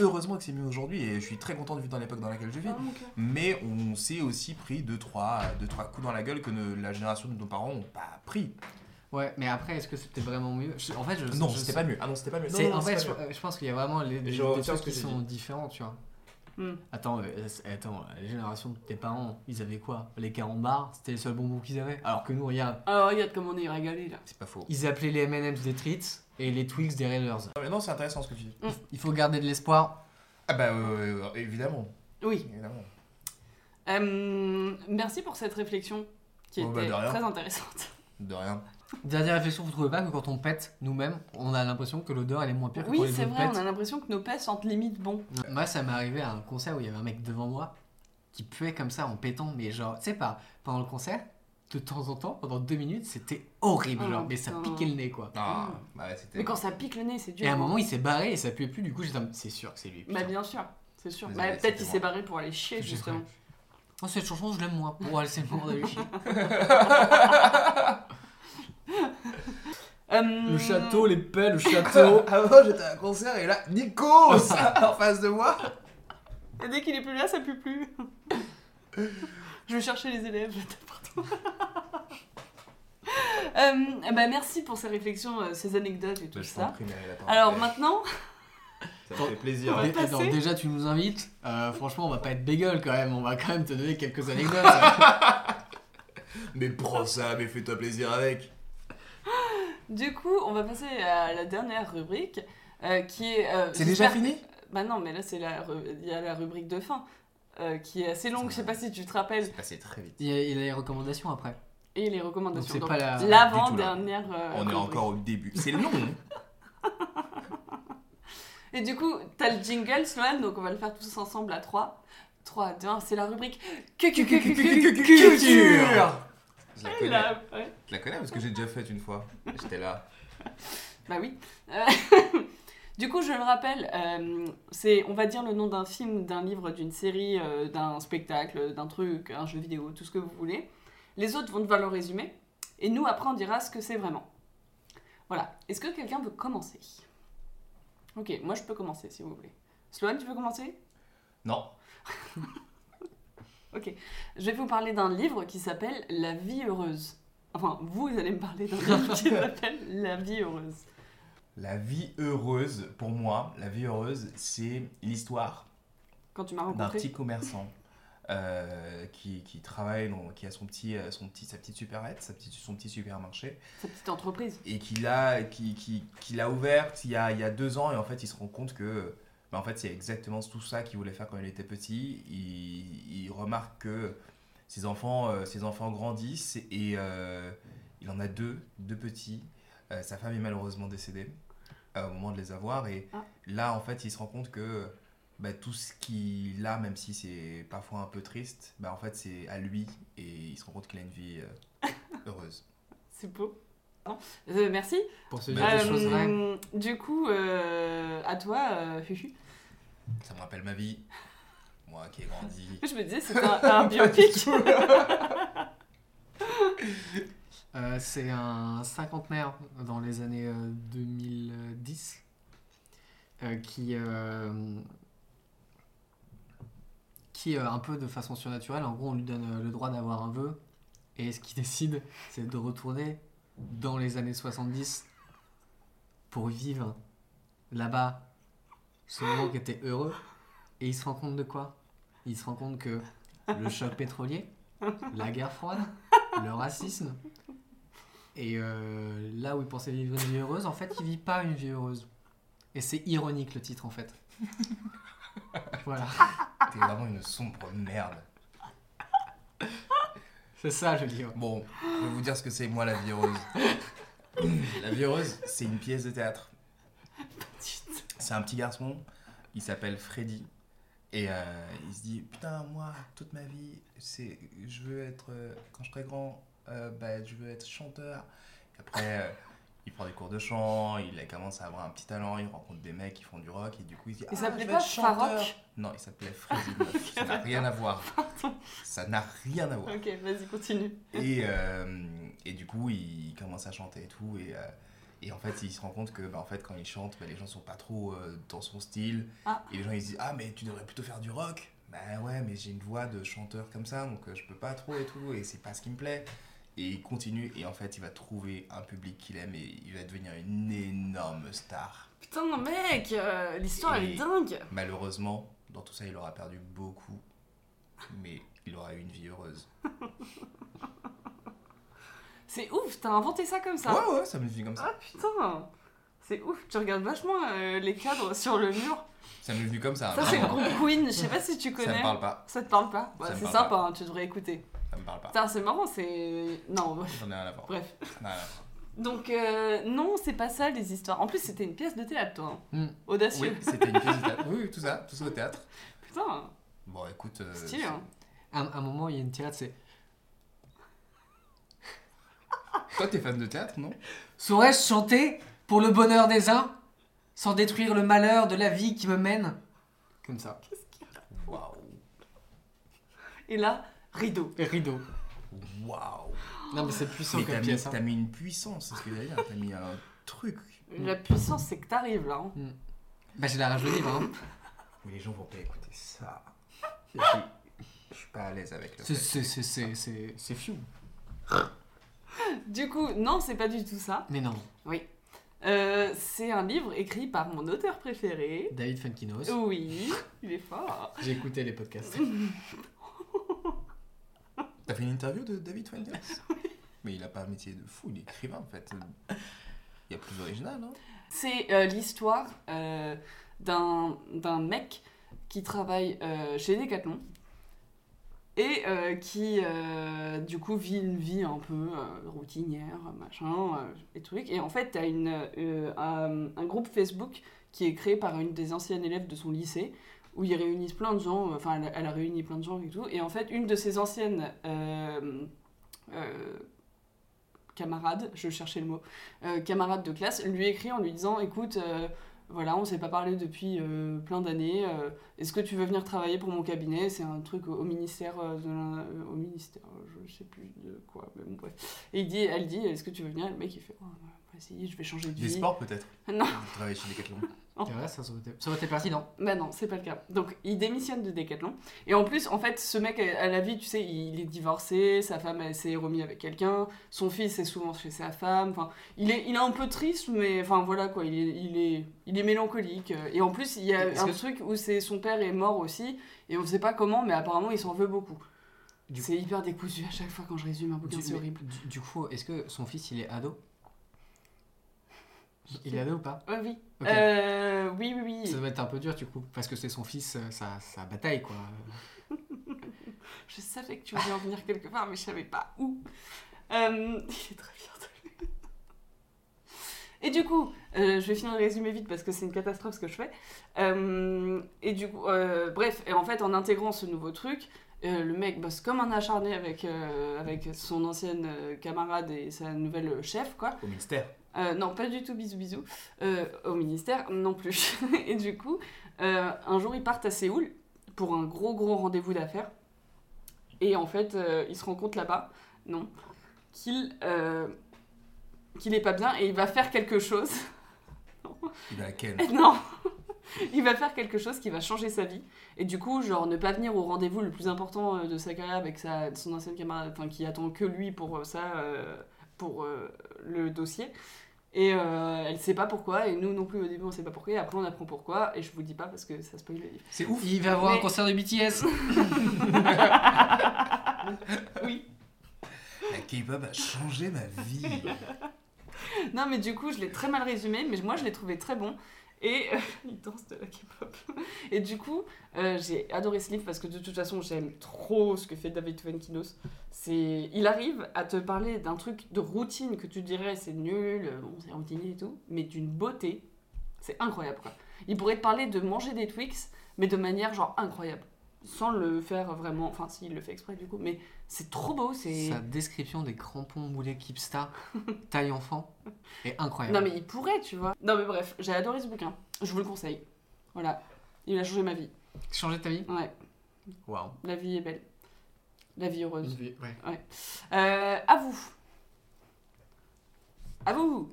heureusement que c'est mieux aujourd'hui et je suis très content de vivre dans l'époque dans laquelle je vis. Ah. Mais on s'est aussi pris deux trois, deux, trois coups dans la gueule que ne- la génération de nos parents n'ont pas pris. Ouais, mais après, est-ce que c'était vraiment mieux? Je- En fait, je Non, c'était pas mieux. Ah non, c'était pas mieux. Non, C'est- non, en fait, je, pense qu'il y a vraiment les, des, choses qui sont dit. différents, tu vois. Hmm. Attends, euh, attends, la génération de tes parents, ils avaient quoi? Les carambars, c'était les seuls bonbons qu'ils avaient? Alors que nous, regarde, Ah, regarde comme on est régalé là. C'est pas faux. ils appelaient les M&M's des Treats et les Twix des Raiders. Non, mais non, c'est intéressant ce que tu dis. Il faut garder de l'espoir. Ah bah euh, évidemment, Oui. évidemment. Euh, merci pour cette réflexion qui Oh, bah, était de rien. très intéressante. De rien. Dernière réflexion, vous trouvez pas que quand on pète nous-mêmes, on a l'impression que l'odeur elle est moins pire que quand Oui, les c'est autres vrai, on pètent a l'impression que nos pets sentent limite bon. Moi, ça m'est arrivé à un concert où il y avait un mec devant moi qui puait comme ça en pétant, mais genre, tu sais pas, pendant le concert, de temps en temps, pendant deux minutes, c'était horrible, Oh, genre, mais ça piquait le nez quoi. Ah, bah ouais, c'était. Mais quand ça pique le nez, c'est dur. Et à un moment, il s'est barré et ça puait plus, du coup, j'étais en mode, c'est sûr que c'est lui. Bah putain. bien sûr, c'est sûr. Désolé, Bah, peut-être c'était il s'est moi. barré pour aller chier J'ai- justement. Oh, cette chanson, je l'aime moins. Bon, allez, c'est [LAUGHS] le moment d'aller chier. Euh, les paix, le château. [LAUGHS] Avant, j'étais à un concert et là, Nikos [LAUGHS] en face de moi. Et dès qu'il est plus là, ça pue plus. Je vais chercher les élèves où. Ben, merci pour ces réflexions, euh, ces anecdotes et tout ça. Alors maintenant, [LAUGHS] Ça me fait plaisir. On va Dé- passer. attends, déjà, tu nous invites. Euh, franchement, on va pas être bégueule quand même. On va quand même te donner quelques anecdotes. [LAUGHS] Mais prends ça, mais fais-toi plaisir avec. du coup, on va passer à la dernière rubrique euh, qui est. euh, C'est déjà j'espère- fini? Bah non, mais là c'est la, ru- il y a la rubrique de fin euh, qui est assez longue. Je sais pas si tu te rappelles. C'est passé très vite. il, y a, il y a les recommandations après. Et les recommandations. Donc, c'est pas la- l'avant-dernière. euh, On est encore au début. C'est long. hein. Et du coup, t'as le jingle, Sloan, donc on va le faire tous ensemble à trois. 3, 2, 1, c'est la rubrique que que que que que Culture Je la que connais. Là, ouais. Je la connais parce que j'ai déjà fait une fois. J'étais là. Bah oui. Euh, du coup, je le rappelle, euh, c'est, on va dire le nom d'un film, d'un livre, d'une série, euh, d'un spectacle, d'un truc, un jeu vidéo, tout ce que vous voulez. Les autres vont devoir le résumer. Et nous, après, on dira ce que c'est vraiment. Voilà. Est-ce que quelqu'un veut commencer? Ok, moi je peux commencer si vous voulez. Sloane, tu veux commencer? Non. [LAUGHS] Je vais vous parler d'un livre qui s'appelle La vie heureuse. Enfin, vous allez me parler d'un livre qui [LAUGHS] s'appelle La vie heureuse. La vie heureuse, pour moi, la vie heureuse, c'est l'histoire Quand tu m'as d'un rencontré. petit commerçant euh, qui, qui travaille, dans- qui a son petit, euh, son petit, sa petite supérette, sa petite, son petit supermarché, Sa petite entreprise. et qui, qui, qui l'a ouverte il y, a, il y a deux ans, et en fait, il se rend compte que bah, en fait, c'est exactement tout ça qu'il voulait faire quand il était petit. Il, il remarque que ses enfants, euh, ses enfants grandissent, et euh, il en a deux, deux petits. Euh, sa femme est malheureusement décédée euh, au moment de les avoir, et Ah. là, en fait, il se rend compte que bah, tout ce qu'il a, même si c'est parfois un peu triste, bah, en fait, c'est à lui, et il se rend compte qu'il a une vie euh, [LAUGHS] heureuse. C'est beau. Non. Euh, merci. Pour ce Bah, genre de choses vraies. du coup, euh, à toi, euh, Fufu. Ça me rappelle ma vie. Moi qui ai grandi. Je me disais, c'est un, un [LAUGHS] biopic. [LAUGHS] Euh, c'est un cinquantenaire dans les années euh, 2010 euh, qui, euh, qui euh, un peu de façon surnaturelle, en gros on lui donne le droit d'avoir un vœu. Et ce qu'il [LAUGHS] décide c'est de retourner dans les années 70 pour vivre là-bas. Ce moment qui était heureux. Et il se rend compte de quoi? Il se rend compte que le choc pétrolier, la guerre froide, le racisme, et euh, là où il pensait vivre une vie heureuse, en fait, il vit pas une vie heureuse. Et c'est ironique le titre en fait. [LAUGHS] voilà. T'es vraiment une sombre merde. C'est ça le livre. Bon, je vais vous dire ce que c'est moi la vie heureuse. La vie heureuse, c'est une pièce de théâtre. C'est un petit garçon, il s'appelle Freddy. Et euh, il se dit Putain, moi, toute ma vie, c'est, je veux être, euh, quand je serai grand, euh, bah, je veux être chanteur. Et après, euh, il prend des cours de chant, il commence à avoir un petit talent, il rencontre des mecs qui font du rock, et du coup, il se dit Il Ah, s'appelait pas. Farok Non, il s'appelait Freddy. meuf. Ça n'a rien à voir. Ça n'a rien à voir. Ok, vas-y, continue. Et, euh, et du coup, il commence à chanter et tout. Et, et en fait, il se rend compte que bah, en fait, quand il chante, bah, les gens sont pas trop dans son style. Ah. Et les gens ils se disent Ah, mais tu devrais plutôt faire du rock. Bah ouais, mais j'ai une voix de chanteur comme ça, donc je peux pas trop et tout. Et c'est pas ce qui me plaît. Et il continue. Et en fait, il va trouver un public qu'il aime et il va devenir une énorme star. Putain, mec, euh, l'histoire elle est dingue. Malheureusement, dans tout ça, il aura perdu beaucoup. Mais il aura eu une vie heureuse. [LAUGHS] C'est ouf, t'as inventé ça comme ça. Ouais, ouais, ça me vit comme ça. Ah putain, c'est ouf. Tu regardes vachement euh, les cadres sur le mur. Ça m'est venu comme ça. Ça, c'est Queen. Je sais pas si tu Ça connais. me parle pas. Ça te parle pas Ouais, Ça C'est sympa, pas. hein, tu devrais écouter. Me parle pas. Putain, c'est marrant, c'est. Non, J'en ai rien à voir. bref. J'en ai rien à voir. Donc, euh, non, c'est pas ça les histoires. En plus, c'était une pièce de théâtre, toi. hein. Hmm. Audacieux. Oui, c'était une pièce de théâtre. Oui, oui, tout ça, tout ça au théâtre. Putain, Bon, écoute. euh, stylé. Hein. À un, un moment, il y a une tirade, c'est Toi, t'es fan de théâtre, non? Saurais-je chanter pour le bonheur des uns sans détruire le malheur de la vie qui me mène? Comme ça. Waouh. Et là, rideau. Et rideau. Waouh. Non, mais c'est puissant Mais comme t'as mis, pièce. hein. t'as mis une puissance, c'est ce que j'allais dire. T'as mis un truc. La puissance, c'est que t'arrives là. hein. Bah, j'ai la rage de livre. Hein. Mais les gens vont pas écouter ça. [LAUGHS] Je suis pas à l'aise avec le C'est- fait. C'est c'est- c'est- c'est- c'est fiou. Du coup, non, c'est pas du tout ça. Mais non. Euh, c'est un livre écrit par mon auteur préféré. David Funkinos. Oui, il est fort. J'ai écouté les podcasts. [LAUGHS] T'as fait une interview de David Fuentes [LAUGHS] Mais il a pas un métier de fou, il est écrivain en fait. Il y a plus original, non? C'est euh, l'histoire euh, d'un mec qui travaille euh, chez Decathlon et euh, qui euh, du coup vit une vie un peu euh, routinière, machin, et trucs. Et en fait, t'as une un, un groupe Facebook qui est créé par une des anciennes élèves de son lycée où ils réunissent plein de gens, euh, enfin, elle, a réuni plein de gens et tout. Et en fait, une de ses anciennes euh, euh, camarades, je cherchais le mot, euh, camarade de classe, lui écrit en lui disant Écoute, voilà, on s'est pas parlé depuis plein d'années. Est-ce que tu veux venir travailler pour mon cabinet? C'est un truc au, ministère de au ministère, je sais plus de quoi, mais bon bref. Et il dit, elle dit Est-ce que tu veux venir? Le mec il fait oh, Vas-y, je vais changer de Des vie. sports peut-être Non. Travailler chez Decathlon. [LAUGHS] Ça, ça aurait été- ça aurait été pertinent. Bah non, c'est pas le cas. Donc il démissionne de Decathlon. Et en plus, en fait, ce mec à la vie, tu sais, il est divorcé, sa femme elle s'est remis avec quelqu'un, son fils est souvent chez sa femme. Enfin, il est, il est un peu triste, mais enfin voilà quoi, il est, il est, il est mélancolique. Et en plus, il y a un que- truc où c'est son père est mort aussi, et on sait pas comment, mais apparemment il s'en veut beaucoup. C'est hyper décousu à chaque fois quand je résume un bouquin, c'est horrible. du- du coup, est-ce que son fils il est ado? Il est ado ou pas? Ouais, oui. Euh, oui, oui, oui. Ça doit être un peu dur du coup, parce que c'est son fils, euh, sa, sa bataille quoi. [LAUGHS] Je savais que tu voulais en venir quelque part, mais je savais pas où. Euh, [LAUGHS] il est très bien. Et du coup, euh, je vais finir le résumé vite parce que c'est une catastrophe ce que je fais. Et du coup, bref, et en fait, en intégrant ce nouveau truc, euh, le mec bosse comme un acharné avec, euh, avec son ancienne euh, camarade et sa nouvelle chef, quoi. Au ministère. Euh, non, pas du tout, bisous bisous. Euh, au ministère, non plus. [LAUGHS] et du coup, euh, un jour, ils partent à Séoul pour un gros, gros rendez-vous d'affaires. Et en fait, ils se rendent compte là-bas, non, qu'il qu'il est pas bien et il va faire quelque chose. [LAUGHS] Il va à Ken. [LAUGHS] non Il va faire quelque chose qui va changer sa vie. Et du coup, genre, ne pas venir au rendez-vous le plus important de sa carrière avec sa, son ancienne camarade, enfin, qui attend que lui pour ça, euh, pour euh, le dossier. Et euh, elle sait pas pourquoi, et nous non plus au début on sait pas pourquoi, et après on apprend pourquoi, et je vous dis pas parce que ça spoil le livre. C'est ouf. Il va voir Mais- un concert de BTS [LAUGHS] Oui. La K-pop a changé ma vie. Non mais du coup je l'ai très mal résumé, mais moi je l'ai trouvé très bon. Et euh, [LAUGHS] il danse de la K-pop. Et du coup, euh, j'ai adoré ce livre parce que de toute façon, j'aime trop ce que fait David Fuenkinos. C'est, il arrive à te parler d'un truc de routine que tu dirais c'est nul, euh, bon c'est routinier et tout, mais d'une beauté, c'est incroyable quoi. Il pourrait te parler de manger des Twix, mais de manière genre incroyable, sans le faire vraiment, enfin s'il le fait exprès du coup, mais c'est trop beau, c'est. Sa description des crampons moulés Keepstar, [LAUGHS] taille enfant, est incroyable. Non mais il pourrait, tu vois. Non mais bref, j'ai adoré ce bouquin. Je vous le conseille. Voilà. Il a changé ma vie. Changer ta vie? Ouais. Waouh. La vie est belle. La vie heureuse. Ouais. Euh, à vous. À vous.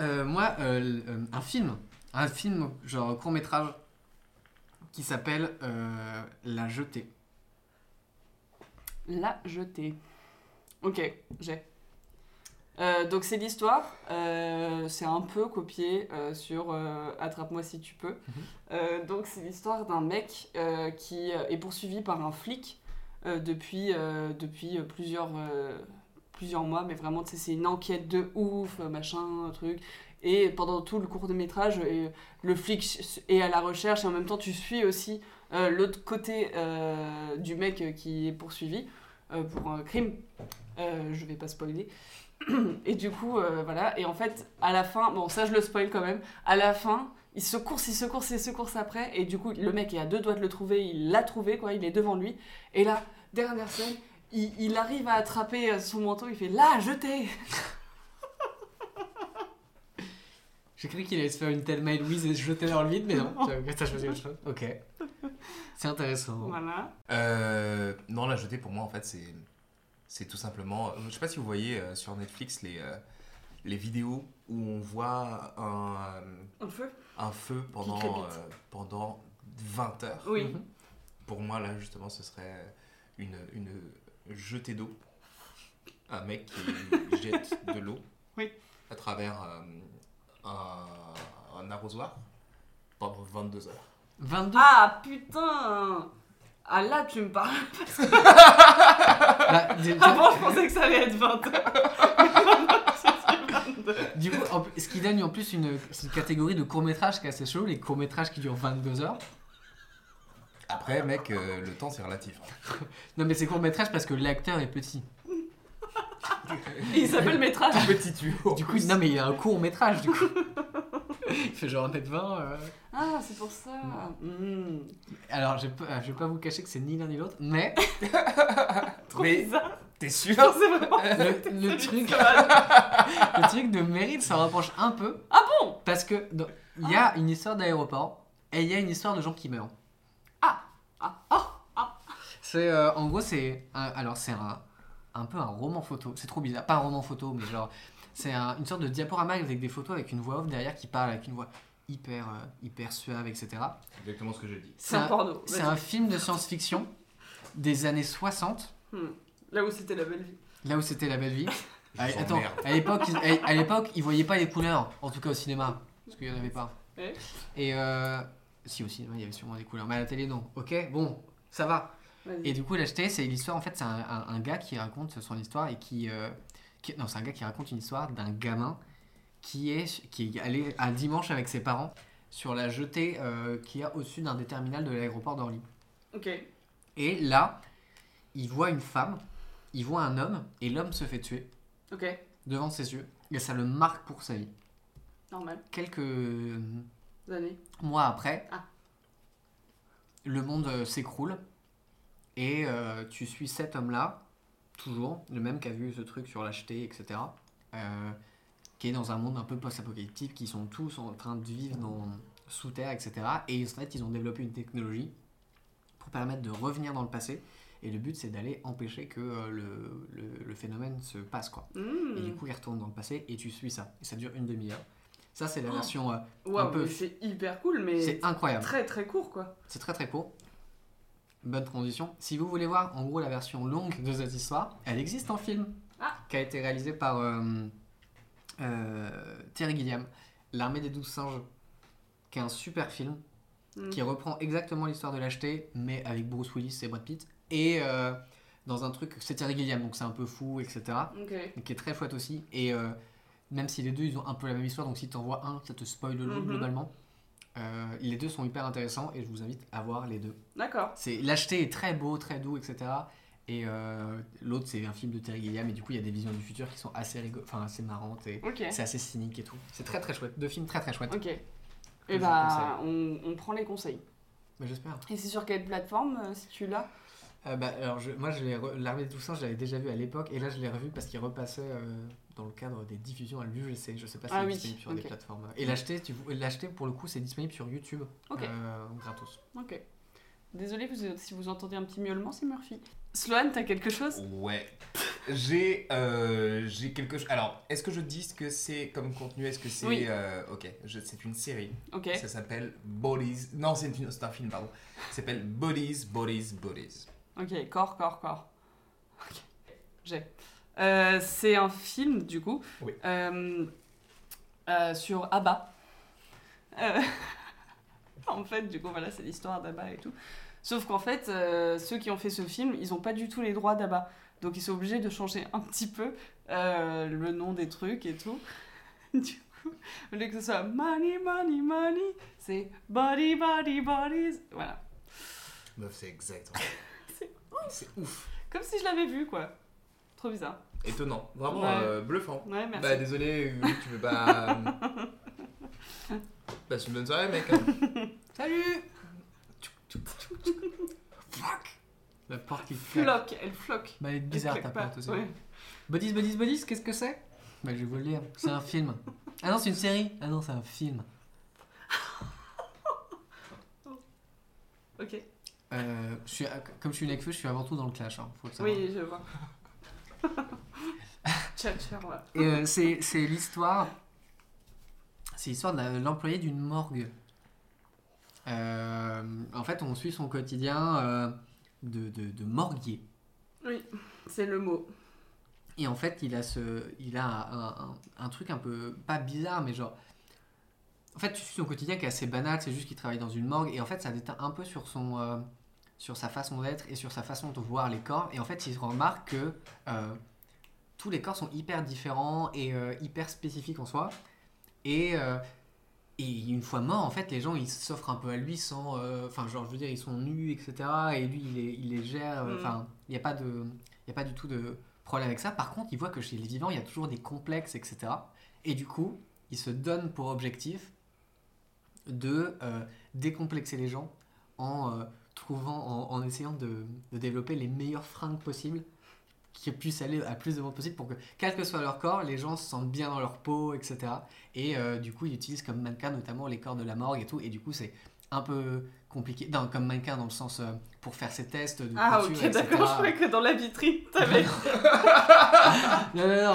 Euh, moi, euh, un film, un film genre court métrage qui s'appelle euh, La Jetée. La jetée. Ok, j'ai. Euh, donc c'est l'histoire, euh, c'est un peu copié euh, sur Attrape-moi si tu peux. Euh, donc c'est l'histoire d'un mec qui est poursuivi par un flic depuis, depuis plusieurs, plusieurs mois, mais vraiment c'est une enquête de ouf, machin, truc. Et pendant tout le court de métrage, le flic est à la recherche et en même temps tu suis aussi euh, l'autre côté euh, du mec euh, qui est poursuivi pour un crime. Je vais pas spoiler. [CLEARS THROAT] Et du coup, voilà. Et en fait, à la fin, bon, ça je le spoil quand même. À la fin, il se course, il se course, il se course après. Et du coup, le mec est à deux doigts de le trouver. Il l'a trouvé, quoi. Il est devant lui. Et là, dernière scène, il, arrive à attraper son manteau. Il fait là, jetez [LAUGHS] J'ai cru qu'il allait se faire une telle mail Louise et se jeter dans le vide, mais non. [LAUGHS] Tu as choisi autre chose. Ok. C'est intéressant. Voilà. Euh, non, la jetée pour moi en fait c'est c'est tout simplement. Je sais pas si vous voyez euh, sur Netflix les euh, les vidéos où on voit un, Un feu un feu pendant euh, pendant 20 heures. Oui. Mhm. Pour moi là justement ce serait une une jetée d'eau. Un mec qui jette de l'eau Oui. à travers euh, un, un arrosoir pendant 22 heures. 22 Ah putain Ah là, tu me parles. [LAUGHS] Bah, d- [LAUGHS] Avant, je pensais que ça allait être 20 [LAUGHS] Du coup, en plus, ce qui donne en plus une, c'est une catégorie de court-métrage qui est assez chaud, les courts-métrages qui durent 22 heures. Après mec euh, le temps c'est relatif. Non, mais c'est court-métrage parce que l'acteur est petit. [LAUGHS] Il s'appelle Métrage. Petit tuyau. Du coup, non, mais il y a un court-métrage, du coup. [LAUGHS] Il fait genre 1m20. euh. Ah, c'est pour ça. Hmm. Alors, je, peux- je vais pas vous cacher que c'est ni l'un ni l'autre, mais [LAUGHS] Trop Mais- bizarre. T'es sûr C'est vraiment. le, le truc, Ah le truc de Meryl s'en rapproche un peu. bon? Parce que il y a une histoire d'aéroport et il y a une histoire de gens qui meurent. Ah. Ah. Ah. C'est euh, en gros c'est alors c'est un un peu un roman photo. C'est trop bizarre, pas un roman photo, mais genre c'est un- une sorte de diaporama avec des photos avec une voix off derrière qui parle avec une voix hyper euh, hyper suave, etc. Exactement ce que je dis. C'est un porno. C'est un film de science-fiction des années 60, Hmm. Là où c'était la belle vie. là où c'était la belle vie. [LAUGHS] Ah, Ils attends, à l'époque, ils, à- à l'époque, ils voyaient pas les couleurs, en tout cas au cinéma, parce qu'il y en avait pas. Et euh, si au cinéma, il y avait sûrement des couleurs, mais à la télé non. Ok, bon, ça va. Et du coup, l'acheter, c'est l'histoire. En fait, c'est un, un- un gars qui raconte son histoire et qui, euh, qui- non, c'est un gars qui raconte une histoire d'un gamin qui est qui est allé un dimanche avec ses parents sur la jetée euh, qu'il y a au-dessus d'un des terminals de l'aéroport d'Orly. Ok. Et là, il voit une femme, il voit un homme et l'homme se fait tuer Ok. devant ses yeux et ça le marque pour sa vie. Normal. Quelques Années. mois après, Ah. le monde euh, s'écroule et euh, tu suis cet homme-là, toujours, le même qui a vu ce truc sur l'acheter, etc., euh, qui est dans un monde un peu post-apocalyptique, qui sont tous en train de vivre dans, sous terre, etc. Et en fait, ils ont développé une technologie pour permettre de revenir dans le passé. Et le but, c'est d'aller empêcher que euh, le, le- le phénomène se passe, quoi. Et du coup, il retourne dans le passé et tu suis ça. Et ça dure une demi-heure. Ça, c'est la Oh. version... euh, un peu- c'est hyper cool, mais c'est incroyable. très très court quoi. C'est très très court. Bonne transition. Si vous voulez voir en gros la version longue de cette histoire, elle existe en film. Ah. Qui a été réalisé par euh, euh, Terry Gilliam. L'armée des douze singes. Qui est un super film. Hmm. Qui reprend exactement l'histoire de l'acheter, mais avec Bruce Willis et Brad Pitt. Et euh, dans un truc, c'est Terry Gilliam, donc c'est un peu fou, etc. Qui est très chouette aussi. Et euh, même si les deux ils ont un peu la même histoire, donc si tu vois un, ça te spoil l'autre Mhm. globalement. Euh, les deux sont hyper intéressants et je vous invite à voir les deux. D'accord. C'est l'acheter est très beau, très doux, etc. Et euh, l'autre c'est un film de Terry Gilliam et du coup il y a des visions du futur qui sont assez enfin assez marrantes et c'est assez cynique et tout. C'est très très chouette, deux films très très chouettes. Ok. Et vous bah, on, on prend les conseils. Mais j'espère. Et c'est sur quelle plateforme euh, si tu l'as? Euh, bah, alors je- moi je l'ai re- l'armée des Toussaint je l'avais déjà vu à l'époque et là je l'ai revu parce qu'il repassait euh, dans le cadre des diffusions à l'UGC. Je sais pas si Ah c'est oui, disponible sur des plateformes. Et l'acheter, tu l'acheter pour le coup c'est disponible sur YouTube. Ok. Euh, gratos. Ok. Désolé si vous entendez un petit miaulement, c'est Murphy. Sloane, t'as quelque chose? Ouais. J'ai euh, j'ai quelque chose. Alors, est-ce que je dis ce que c'est comme contenu? Est-ce que c'est. Oui. euh, ok, je- c'est une série. Ok. Ça s'appelle Bodies. Non, c'est une- c'est un film, pardon. Ça s'appelle Bodies, Bodies, Bodies. Ok, corps, corps, corps. Ok. J'ai. Euh, c'est un film, du coup, Oui. euh, euh, sur ABBA. [LAUGHS] En fait, du coup, voilà, c'est l'histoire d'ABBA et tout. Sauf qu'en fait, ceux qui ont fait ce film, ils n'ont pas du tout les droits d'ABBA. Donc, ils sont obligés de changer un petit peu le nom des trucs et tout. [LAUGHS] Du coup, au lieu que ce soit money, money, money, c'est body, body, bodies. Voilà. Meuf, c'est exactement. C'est c'est ouf. Comme si je l'avais vu, quoi. Trop bizarre. Étonnant. Vraiment Ouais. euh, bluffant. Ouais, merci. Bah, désolé, que tu veux pas. [LAUGHS] Passe une bonne soirée, mec. hein. Salut Fuck La porte qui floque, elle floque. Bah, elle est Elle bizarre ta porte aussi. Ouais. Buddies, Buddies, Buddies, qu'est-ce que c'est? Bah, je vais vous le dire. C'est un film. Ah non, c'est une série. Ah non, c'est un film. [LAUGHS] Ok. Euh, je suis, comme je suis je suis avant tout dans le clash. Hein, faut le savoir. Oui, je vois. [LAUGHS] Euh, c'est l'histoire. C'est l'histoire de l'employé d'une morgue. Euh, en fait, on suit son quotidien euh, de, de, de morguier. Oui, c'est le mot. Et en fait, il a, ce, il a un, un- un truc un peu, pas bizarre, mais genre. En fait, tu suis son quotidien qui est assez banal, c'est juste qu'il travaille dans une morgue, et en fait, ça déteint un peu sur, son, euh, sur sa façon d'être et sur sa façon de voir les corps. Et en fait, il remarque que euh, tous les corps sont hyper différents et euh, hyper spécifiques en soi. Et, euh, et une fois mort, en fait, les gens, ils s'offrent un peu à lui sans. Enfin, genre, je veux dire, ils sont nus, etc. Et lui, il les, il les gère. Mm. Enfin, il n'y a, pas de- y a pas du tout de problème avec ça. Par contre, il voit que chez les vivants, il y a toujours des complexes, etc. Et du coup, il se donne pour objectif de décomplexer les gens en trouvant, en, essayant de, de développer les meilleures fringues possibles qui puissent aller à plus de monde possible pour que, quel que soit leur corps, les gens se sentent bien dans leur peau, etc. Et euh, du coup, ils utilisent comme mannequin notamment les corps de la morgue et tout. Et du coup, c'est un peu compliqué. Non, comme mannequin dans le sens euh, pour faire ses tests de Ah, couture, ok, d'accord, je croyais que dans la vitrine, t'avais. [LAUGHS] Non, non, non.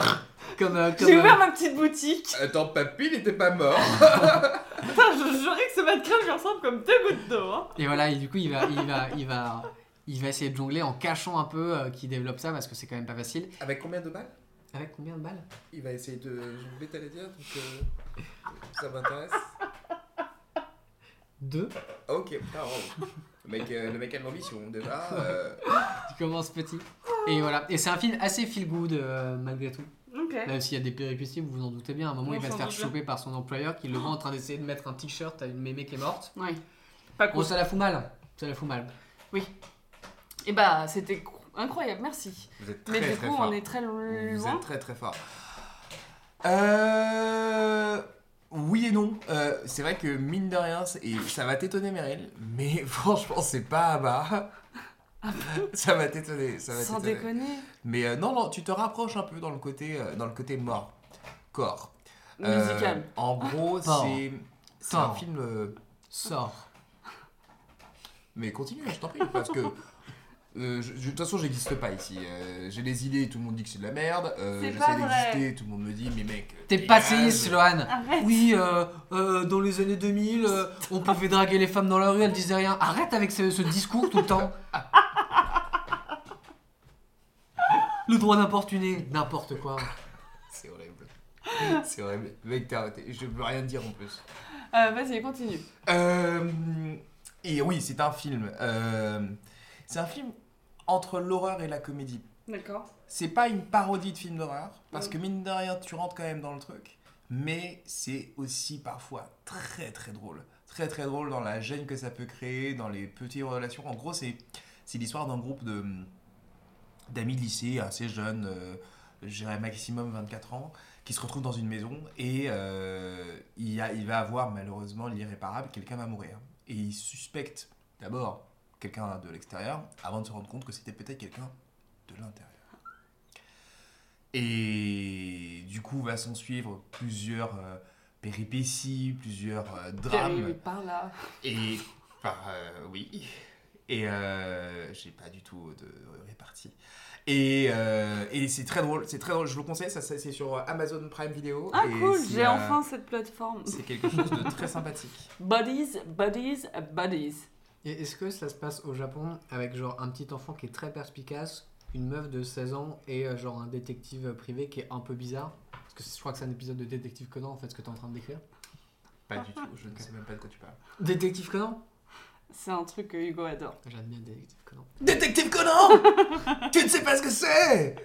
Comme, euh, comme, J'ai euh, ouvert ma petite boutique. Attends, papy, il était pas mort. [LAUGHS] [LAUGHS] Putain, je jurais que ce mannequin lui ressemble comme deux gouttes d'eau. Hein. Et voilà, et du coup, il va, il va, il va, il va essayer de jongler en cachant un peu euh, qu'il développe ça parce que c'est quand même pas facile. Avec combien de balles? Avec combien de balles? Il va essayer de jongler, t'allais dire, donc euh, ça m'intéresse. Deux. Ok, bravo. Le mec, euh, le mec a de l'ambition, déjà. euh, Tu commences petit. Et voilà. Et c'est un film assez feel good euh, malgré tout. Ok. Même s'il y a des péripéties, vous vous en doutez bien. À un moment, On il va se s'en faire doute bien. choper par son employeur qui le voit en train d'essayer de mettre un t-shirt à une mémé qui est morte. Ouais. Pas Bon, cool. ça la fout mal. Ça la fout mal. Et bah, c'était cr- incroyable, merci. Vous êtes Mais très du très coup, fort. on est très Vous loin. êtes très très fort. Euh... Oui et non. Euh, c'est vrai que mine de rien, et ça va t'étonner Meryl, mais [LAUGHS] franchement c'est pas à bas. [LAUGHS] ça va t'étonner, ça va Sans déconner. Mais euh, non, non, tu te rapproches un peu dans le côté, euh, dans le côté mort, corps. Musical. Euh, en gros, Fort. c'est c'est un film. euh, Sors. Mais continue, je t'en prie, parce que. Euh, je- je- de toute façon, j'existe pas ici. Euh, J'ai des idées, tout le monde dit que c'est de la merde. Euh, C'est J'essaie pas vrai. d'exister, tout le monde me dit, mais mec. T'es dégage. passéiste, Sloane. Arrête. Oui, euh, euh, dans les années 2000, euh, on pouvait draguer les femmes dans la rue, elles disaient rien. Arrête avec ce, ce discours tout le temps. Le droit d'importuner, n'importe quoi. C'est horrible. C'est horrible. Mec, t'es arrêté. Je peux rien dire en plus. Euh, Vas-y, continue. Euh, et oui, c'est un film. euh, c'est un film entre l'horreur et la comédie. D'accord. C'est pas une parodie de film d'horreur, parce Mm. que mine de rien, tu rentres quand même dans le truc. Mais c'est aussi parfois très très drôle. Très très drôle dans la gêne que ça peut créer, dans les petites relations. En gros, c'est c'est l'histoire d'un groupe de d'amis de lycée assez jeunes, euh, je dirais maximum 24 ans, qui se retrouvent dans une maison et euh, il, y a, il va avoir malheureusement l'irréparable, quelqu'un va mourir. Et il suspecte d'abord quelqu'un de l'extérieur avant de se rendre compte que c'était peut-être quelqu'un de l'intérieur. Et du coup, va s'en suivre plusieurs euh, péripéties, plusieurs euh, drames. Par là. Et par euh, oui. Et euh, j'ai pas du tout de répartie. Et, et c'est très drôle, c'est très drôle. Je vous le conseille, ça, c'est sur Amazon Prime Video. Ah Et cool, j'ai enfin cette plateforme. C'est quelque chose de très sympathique. [LAUGHS] Buddies, buddies, buddies. Et est-ce que ça se passe au Japon avec genre un petit enfant qui est très perspicace, une meuf de 16 ans et euh, genre un détective privé qui est un peu bizarre? Parce que je crois que c'est un épisode de Détective Conan en fait ce que tu es en train de décrire. Pas du tout, je ne sais même pas de quoi tu parles. Détective Conan? C'est un truc que Hugo adore. J'admire Détective Conan. Détective Conan [LAUGHS] Tu ne sais pas ce que c'est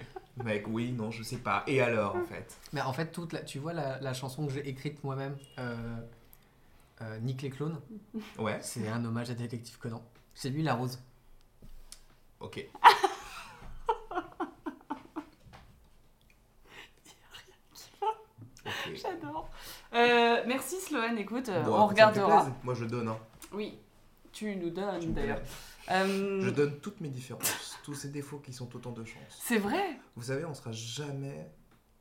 Mec, oui, non, je sais pas. Et alors, en fait? Mais en fait, toute la, tu vois la, la chanson que j'ai écrite moi-même, euh, euh, Nick les clones, Ouais, c'est un hommage à Détective Conan. C'est lui la rose. ok. [LAUGHS] J'adore. Euh, merci Sloane, écoute, euh, Bon, on regardera. Moi, je donne. hein. Oui, tu nous donnes d'ailleurs. Euh, Je donne toutes mes différences, [LAUGHS] tous ces défauts qui sont autant de chances. C'est vrai? Vous savez, on sera jamais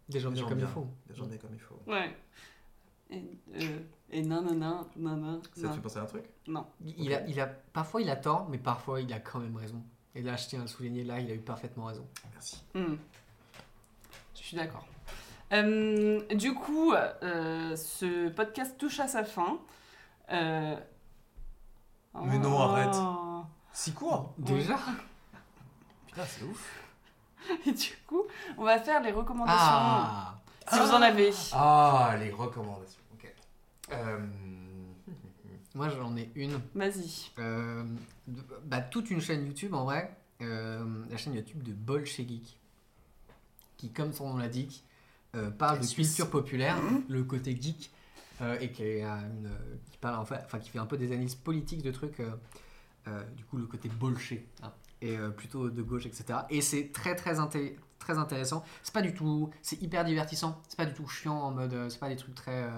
Des gens des bien gens comme il faut. des gens bien comme il faut. Ouais. Et, euh, et non, non, non, non, non. Ça te fait penser à un truc? Non. Il, a, il a, parfois il a tort, mais parfois il a quand même raison. Et là, je tiens à le souligner, là, il a eu parfaitement raison. Merci. Hmm. Je suis d'accord. Euh, du coup, euh, ce podcast touche à sa fin. Euh, Mais non, oh. arrête. Si court Déjà? Putain, c'est ouf. [LAUGHS] Et du coup, on va faire les recommandations. Ah Si vous en avez. Ah, les recommandations. Ok. Euh, Moi, j'en ai une. Vas-y. Euh, bah, toute une chaîne YouTube en vrai. Euh, la chaîne YouTube de Bol chez Geek. Qui, comme son nom l'indique, euh, parle de Suisse. culture populaire, le côté geek, euh, et qui, une, qui, parle, en fait, enfin, qui fait un peu des analyses politiques de trucs, euh, euh, du coup, le côté bolché, hein, et euh, plutôt de gauche, etc. Et c'est très, très, inté- très intéressant. C'est pas du tout. C'est hyper divertissant. C'est pas du tout chiant en mode. euh, C'est pas des trucs très. euh,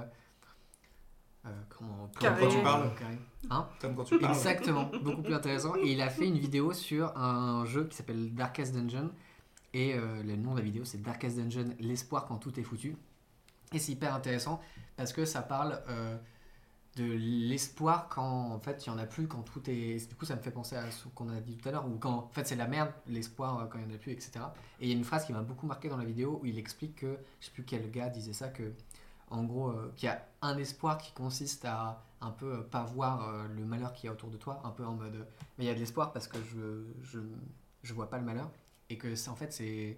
euh, comment Carré. Quand tu parles. carré. Hein Comme quand tu parles. Exactement, beaucoup plus intéressant. Et il a fait une vidéo sur un jeu qui s'appelle Darkest Dungeon. Et euh, le nom de la vidéo, c'est Darkest Dungeon, l'espoir quand tout est foutu. Et c'est hyper intéressant parce que ça parle euh, de l'espoir quand en fait il n'y en a plus, quand tout est. Du coup, ça me fait penser à ce qu'on a dit tout à l'heure, où quand en fait c'est la merde, l'espoir euh, quand il n'y en a plus, etc. Et il y a une phrase qui m'a beaucoup marqué dans la vidéo où il explique que, je sais plus quel gars disait ça, que en gros, euh, qu'il y a un espoir qui consiste à un peu euh, pas voir le malheur qu'il y a autour de toi, un peu en mode. mais il y a de l'espoir parce que je, je, je vois pas le malheur. Et que c'est en fait, c'est.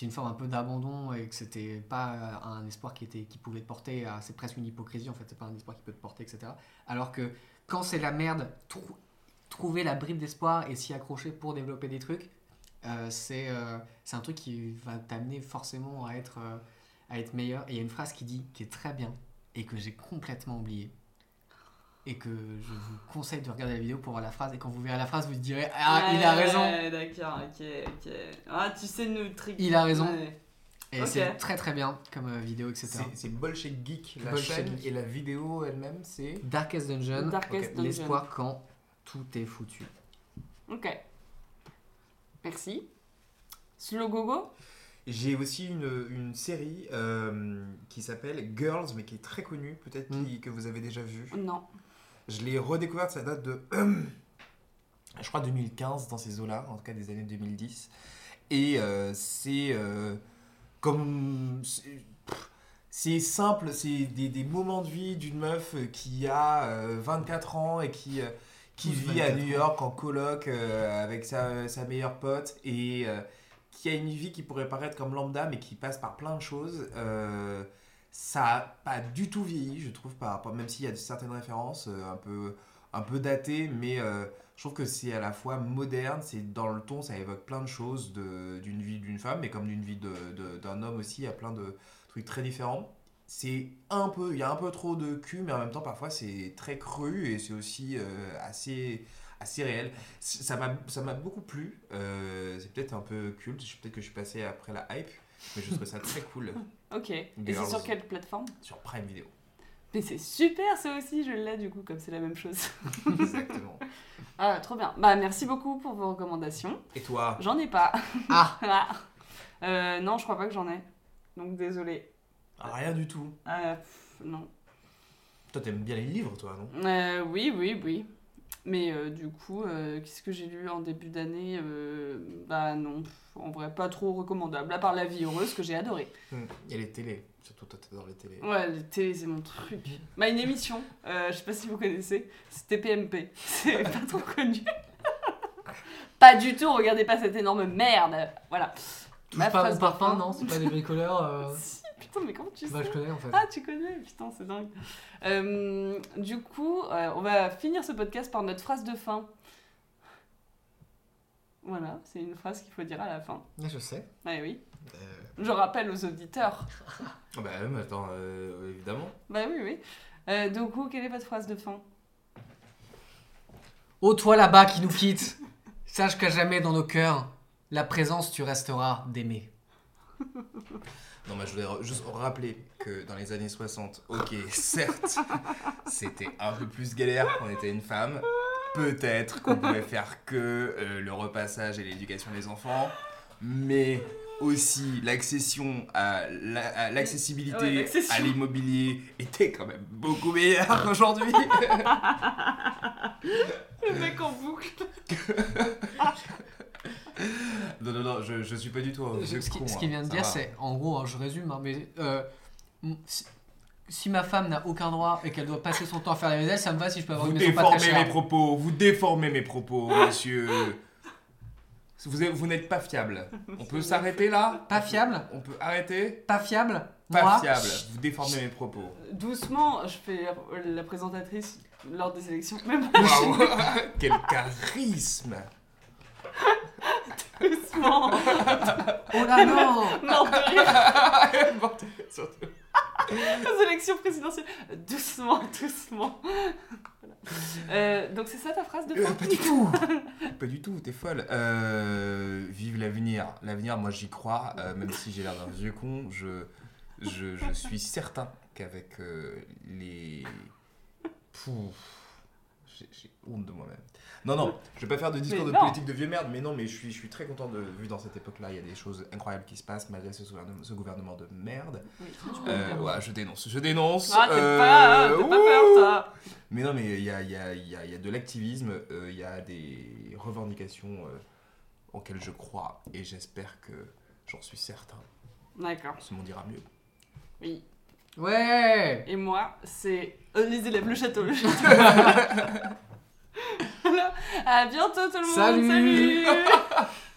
C'est une forme un peu d'abandon et que c'était pas euh, un espoir qui, était, qui pouvait te porter. C'est presque une hypocrisie en fait, c'est pas un espoir qui peut te porter, etc. Alors que quand c'est la merde, trou- trouver la bribe d'espoir et s'y accrocher pour développer des trucs, euh, c'est euh, c'est un truc qui va t'amener forcément à être, à être meilleur. Il y a une phrase qui dit, qui est très bien et que j'ai complètement oublié. Et que je vous conseille de regarder la vidéo pour voir la phrase. Et quand vous verrez la phrase, vous direz Ah, il a raison Ouais, D'accord, ok, ok. Ah, tu sais nous triquer. Il a raison. Ouais. Et c'est très très bien comme euh, vidéo, etc. C'est Bolshek Geek, la Bolshek chaîne, Geek. et la vidéo elle-même, c'est. Darkest Dungeon, Darkest ok, Dungeon. l'espoir quand tout est foutu. Ok. Merci. Slow Gogo J'ai aussi une, une série euh, qui s'appelle Girls, mais qui est très connue, peut-être Mm. que vous avez déjà vu. Non. Je l'ai redécouverte, ça date de. [CLEARS THROAT] je crois 2015, dans ces eaux-là, en tout cas des années 2010. Et euh, c'est. euh, comme. c'est- simple, c'est des, des moments de vie d'une meuf euh, qui a euh, 24 ans et qui, euh, qui vit à 24 New. York en coloc euh, avec sa, sa meilleure pote et euh, qui a une vie qui pourrait paraître comme lambda mais qui passe par plein de choses. Ça a pas du tout vieilli, je trouve, par rapport, même s'il y a certaines références euh, un peu, un peu datées, mais euh, je trouve que c'est à la fois moderne, c'est dans le ton, ça évoque plein de choses d'une vie d'une femme, mais comme d'une vie d'un homme aussi, il y a plein de trucs très différents. C'est un peu, il y a un peu trop de cul, mais en même temps, parfois, c'est très cru et c'est aussi euh, assez, assez réel. Ça m'a beaucoup plu. C'est peut-être un peu culte, peut-être que je suis passé après la hype, mais je trouve ça très cool [LAUGHS] Ok. Et c'est sur quelle plateforme? Sur Prime Video. Mais c'est super ça aussi, je l'ai du coup, comme c'est la même chose. [LAUGHS] Exactement. Ah, trop bien. Bah, merci beaucoup pour vos recommandations. Et toi? J'en ai pas. Ah [LAUGHS] Ah. Euh, non, je crois pas que j'en ai. Donc désolé. Ah, Rien du tout. Euh, pff, non. Toi, t'aimes bien les livres, toi, non? Euh, oui, oui, oui. Mais euh, du coup, euh, qu'est-ce que j'ai lu en début d'année Euh, Bah non, pff, en vrai, pas trop recommandable. À part La vie heureuse que j'ai adoré. Et les télés. Surtout, toi, t'adores les télés. Ouais, les télé, c'est mon truc. Bah, une émission, euh, je sais pas si vous connaissez, c'était PMP. [LAUGHS] C'est pas trop connu. [LAUGHS] pas du tout, regardez pas cette énorme merde. Voilà. Touche Ma pas phrase mon parfum, non C'est pas des bricoleurs euh, Si, [LAUGHS] putain, mais comment tu sais Bah, je connais en fait. Ah, tu connais, putain, c'est dingue. Euh, du coup, euh, on va finir ce podcast par notre phrase de fin. Voilà, c'est une phrase qu'il faut dire à la fin. Ouais, je sais. Ah oui. Euh, Je rappelle aux auditeurs. Ah [LAUGHS] bah, mais attends, euh, évidemment. Bah oui, oui. Euh, du coup, quelle est votre phrase de fin? Ô toi là-bas qui nous quitte, [LAUGHS] sache qu'à jamais dans nos cœurs, la présence tu resteras d'aimer. [LAUGHS] Non, mais je voulais juste rappeler que dans les années 60, ok, certes, c'était un peu plus galère quand on était une femme. Peut-être qu'on pouvait faire que euh, le repassage et l'éducation des enfants, mais aussi l'accession à la- à l'accessibilité Ouais, à l'immobilier était quand même beaucoup meilleure [LAUGHS] qu'aujourd'hui. Le mec en boucle. [LAUGHS] [LAUGHS] non, non, non, je, je suis pas du tout un Ce, qui- ce hein, qu'il vient de dire, va. c'est, en gros, hein, je résume, hein, mais euh, si, si ma femme n'a aucun droit et qu'elle doit passer son temps à faire la vaisselle, ça me va si je peux avoir Vous une maison pas très déformez mes propos, vous déformez mes propos, [LAUGHS] monsieur. Vous, êtes- vous n'êtes pas fiable. On peut s'arrêter là? Pas fiable? On peut arrêter? Pas fiable? Pas Moi, fiable. Vous déformez mes propos. Doucement, je fais la, la présentatrice lors des élections. Même Waouh [LAUGHS] Quel charisme [LAUGHS] doucement. Oh là non de rire. Mortel, [LAUGHS] surtout. aux élections présidentielles. Doucement, doucement. Voilà. Euh, donc c'est ça ta phrase de Euh, fin pas du tout [LAUGHS] Pas du tout, t'es folle. Euh, vive l'avenir. L'avenir, moi j'y crois, euh, même si j'ai l'air d'un vieux con, je, je, je suis certain qu'avec euh, les, Pouf. J'ai honte de moi-même. Non, non, je vais pas faire de discours Mais de non. politique de vieux merde, mais non, mais je suis, je suis très content de. Vu dans cette époque-là, il y a des choses incroyables qui se passent malgré ce gouvernement, ce gouvernement de merde. Oui, Euh, ouais, je dénonce, je dénonce. Ah, t'es euh, pas, t'as pas peur, toi Mais non, mais il y a, il y, a, il y, a, il y a de l'activisme, euh, il y a des revendications euh, auxquelles je crois, et j'espère que j'en suis certain. D'accord, Ce monde ira mieux. oui. Ouais Et moi, c'est les élèves, le château, le château. [LAUGHS] [LAUGHS] [LAUGHS] voilà. À bientôt tout le monde. Salut. Salut [LAUGHS]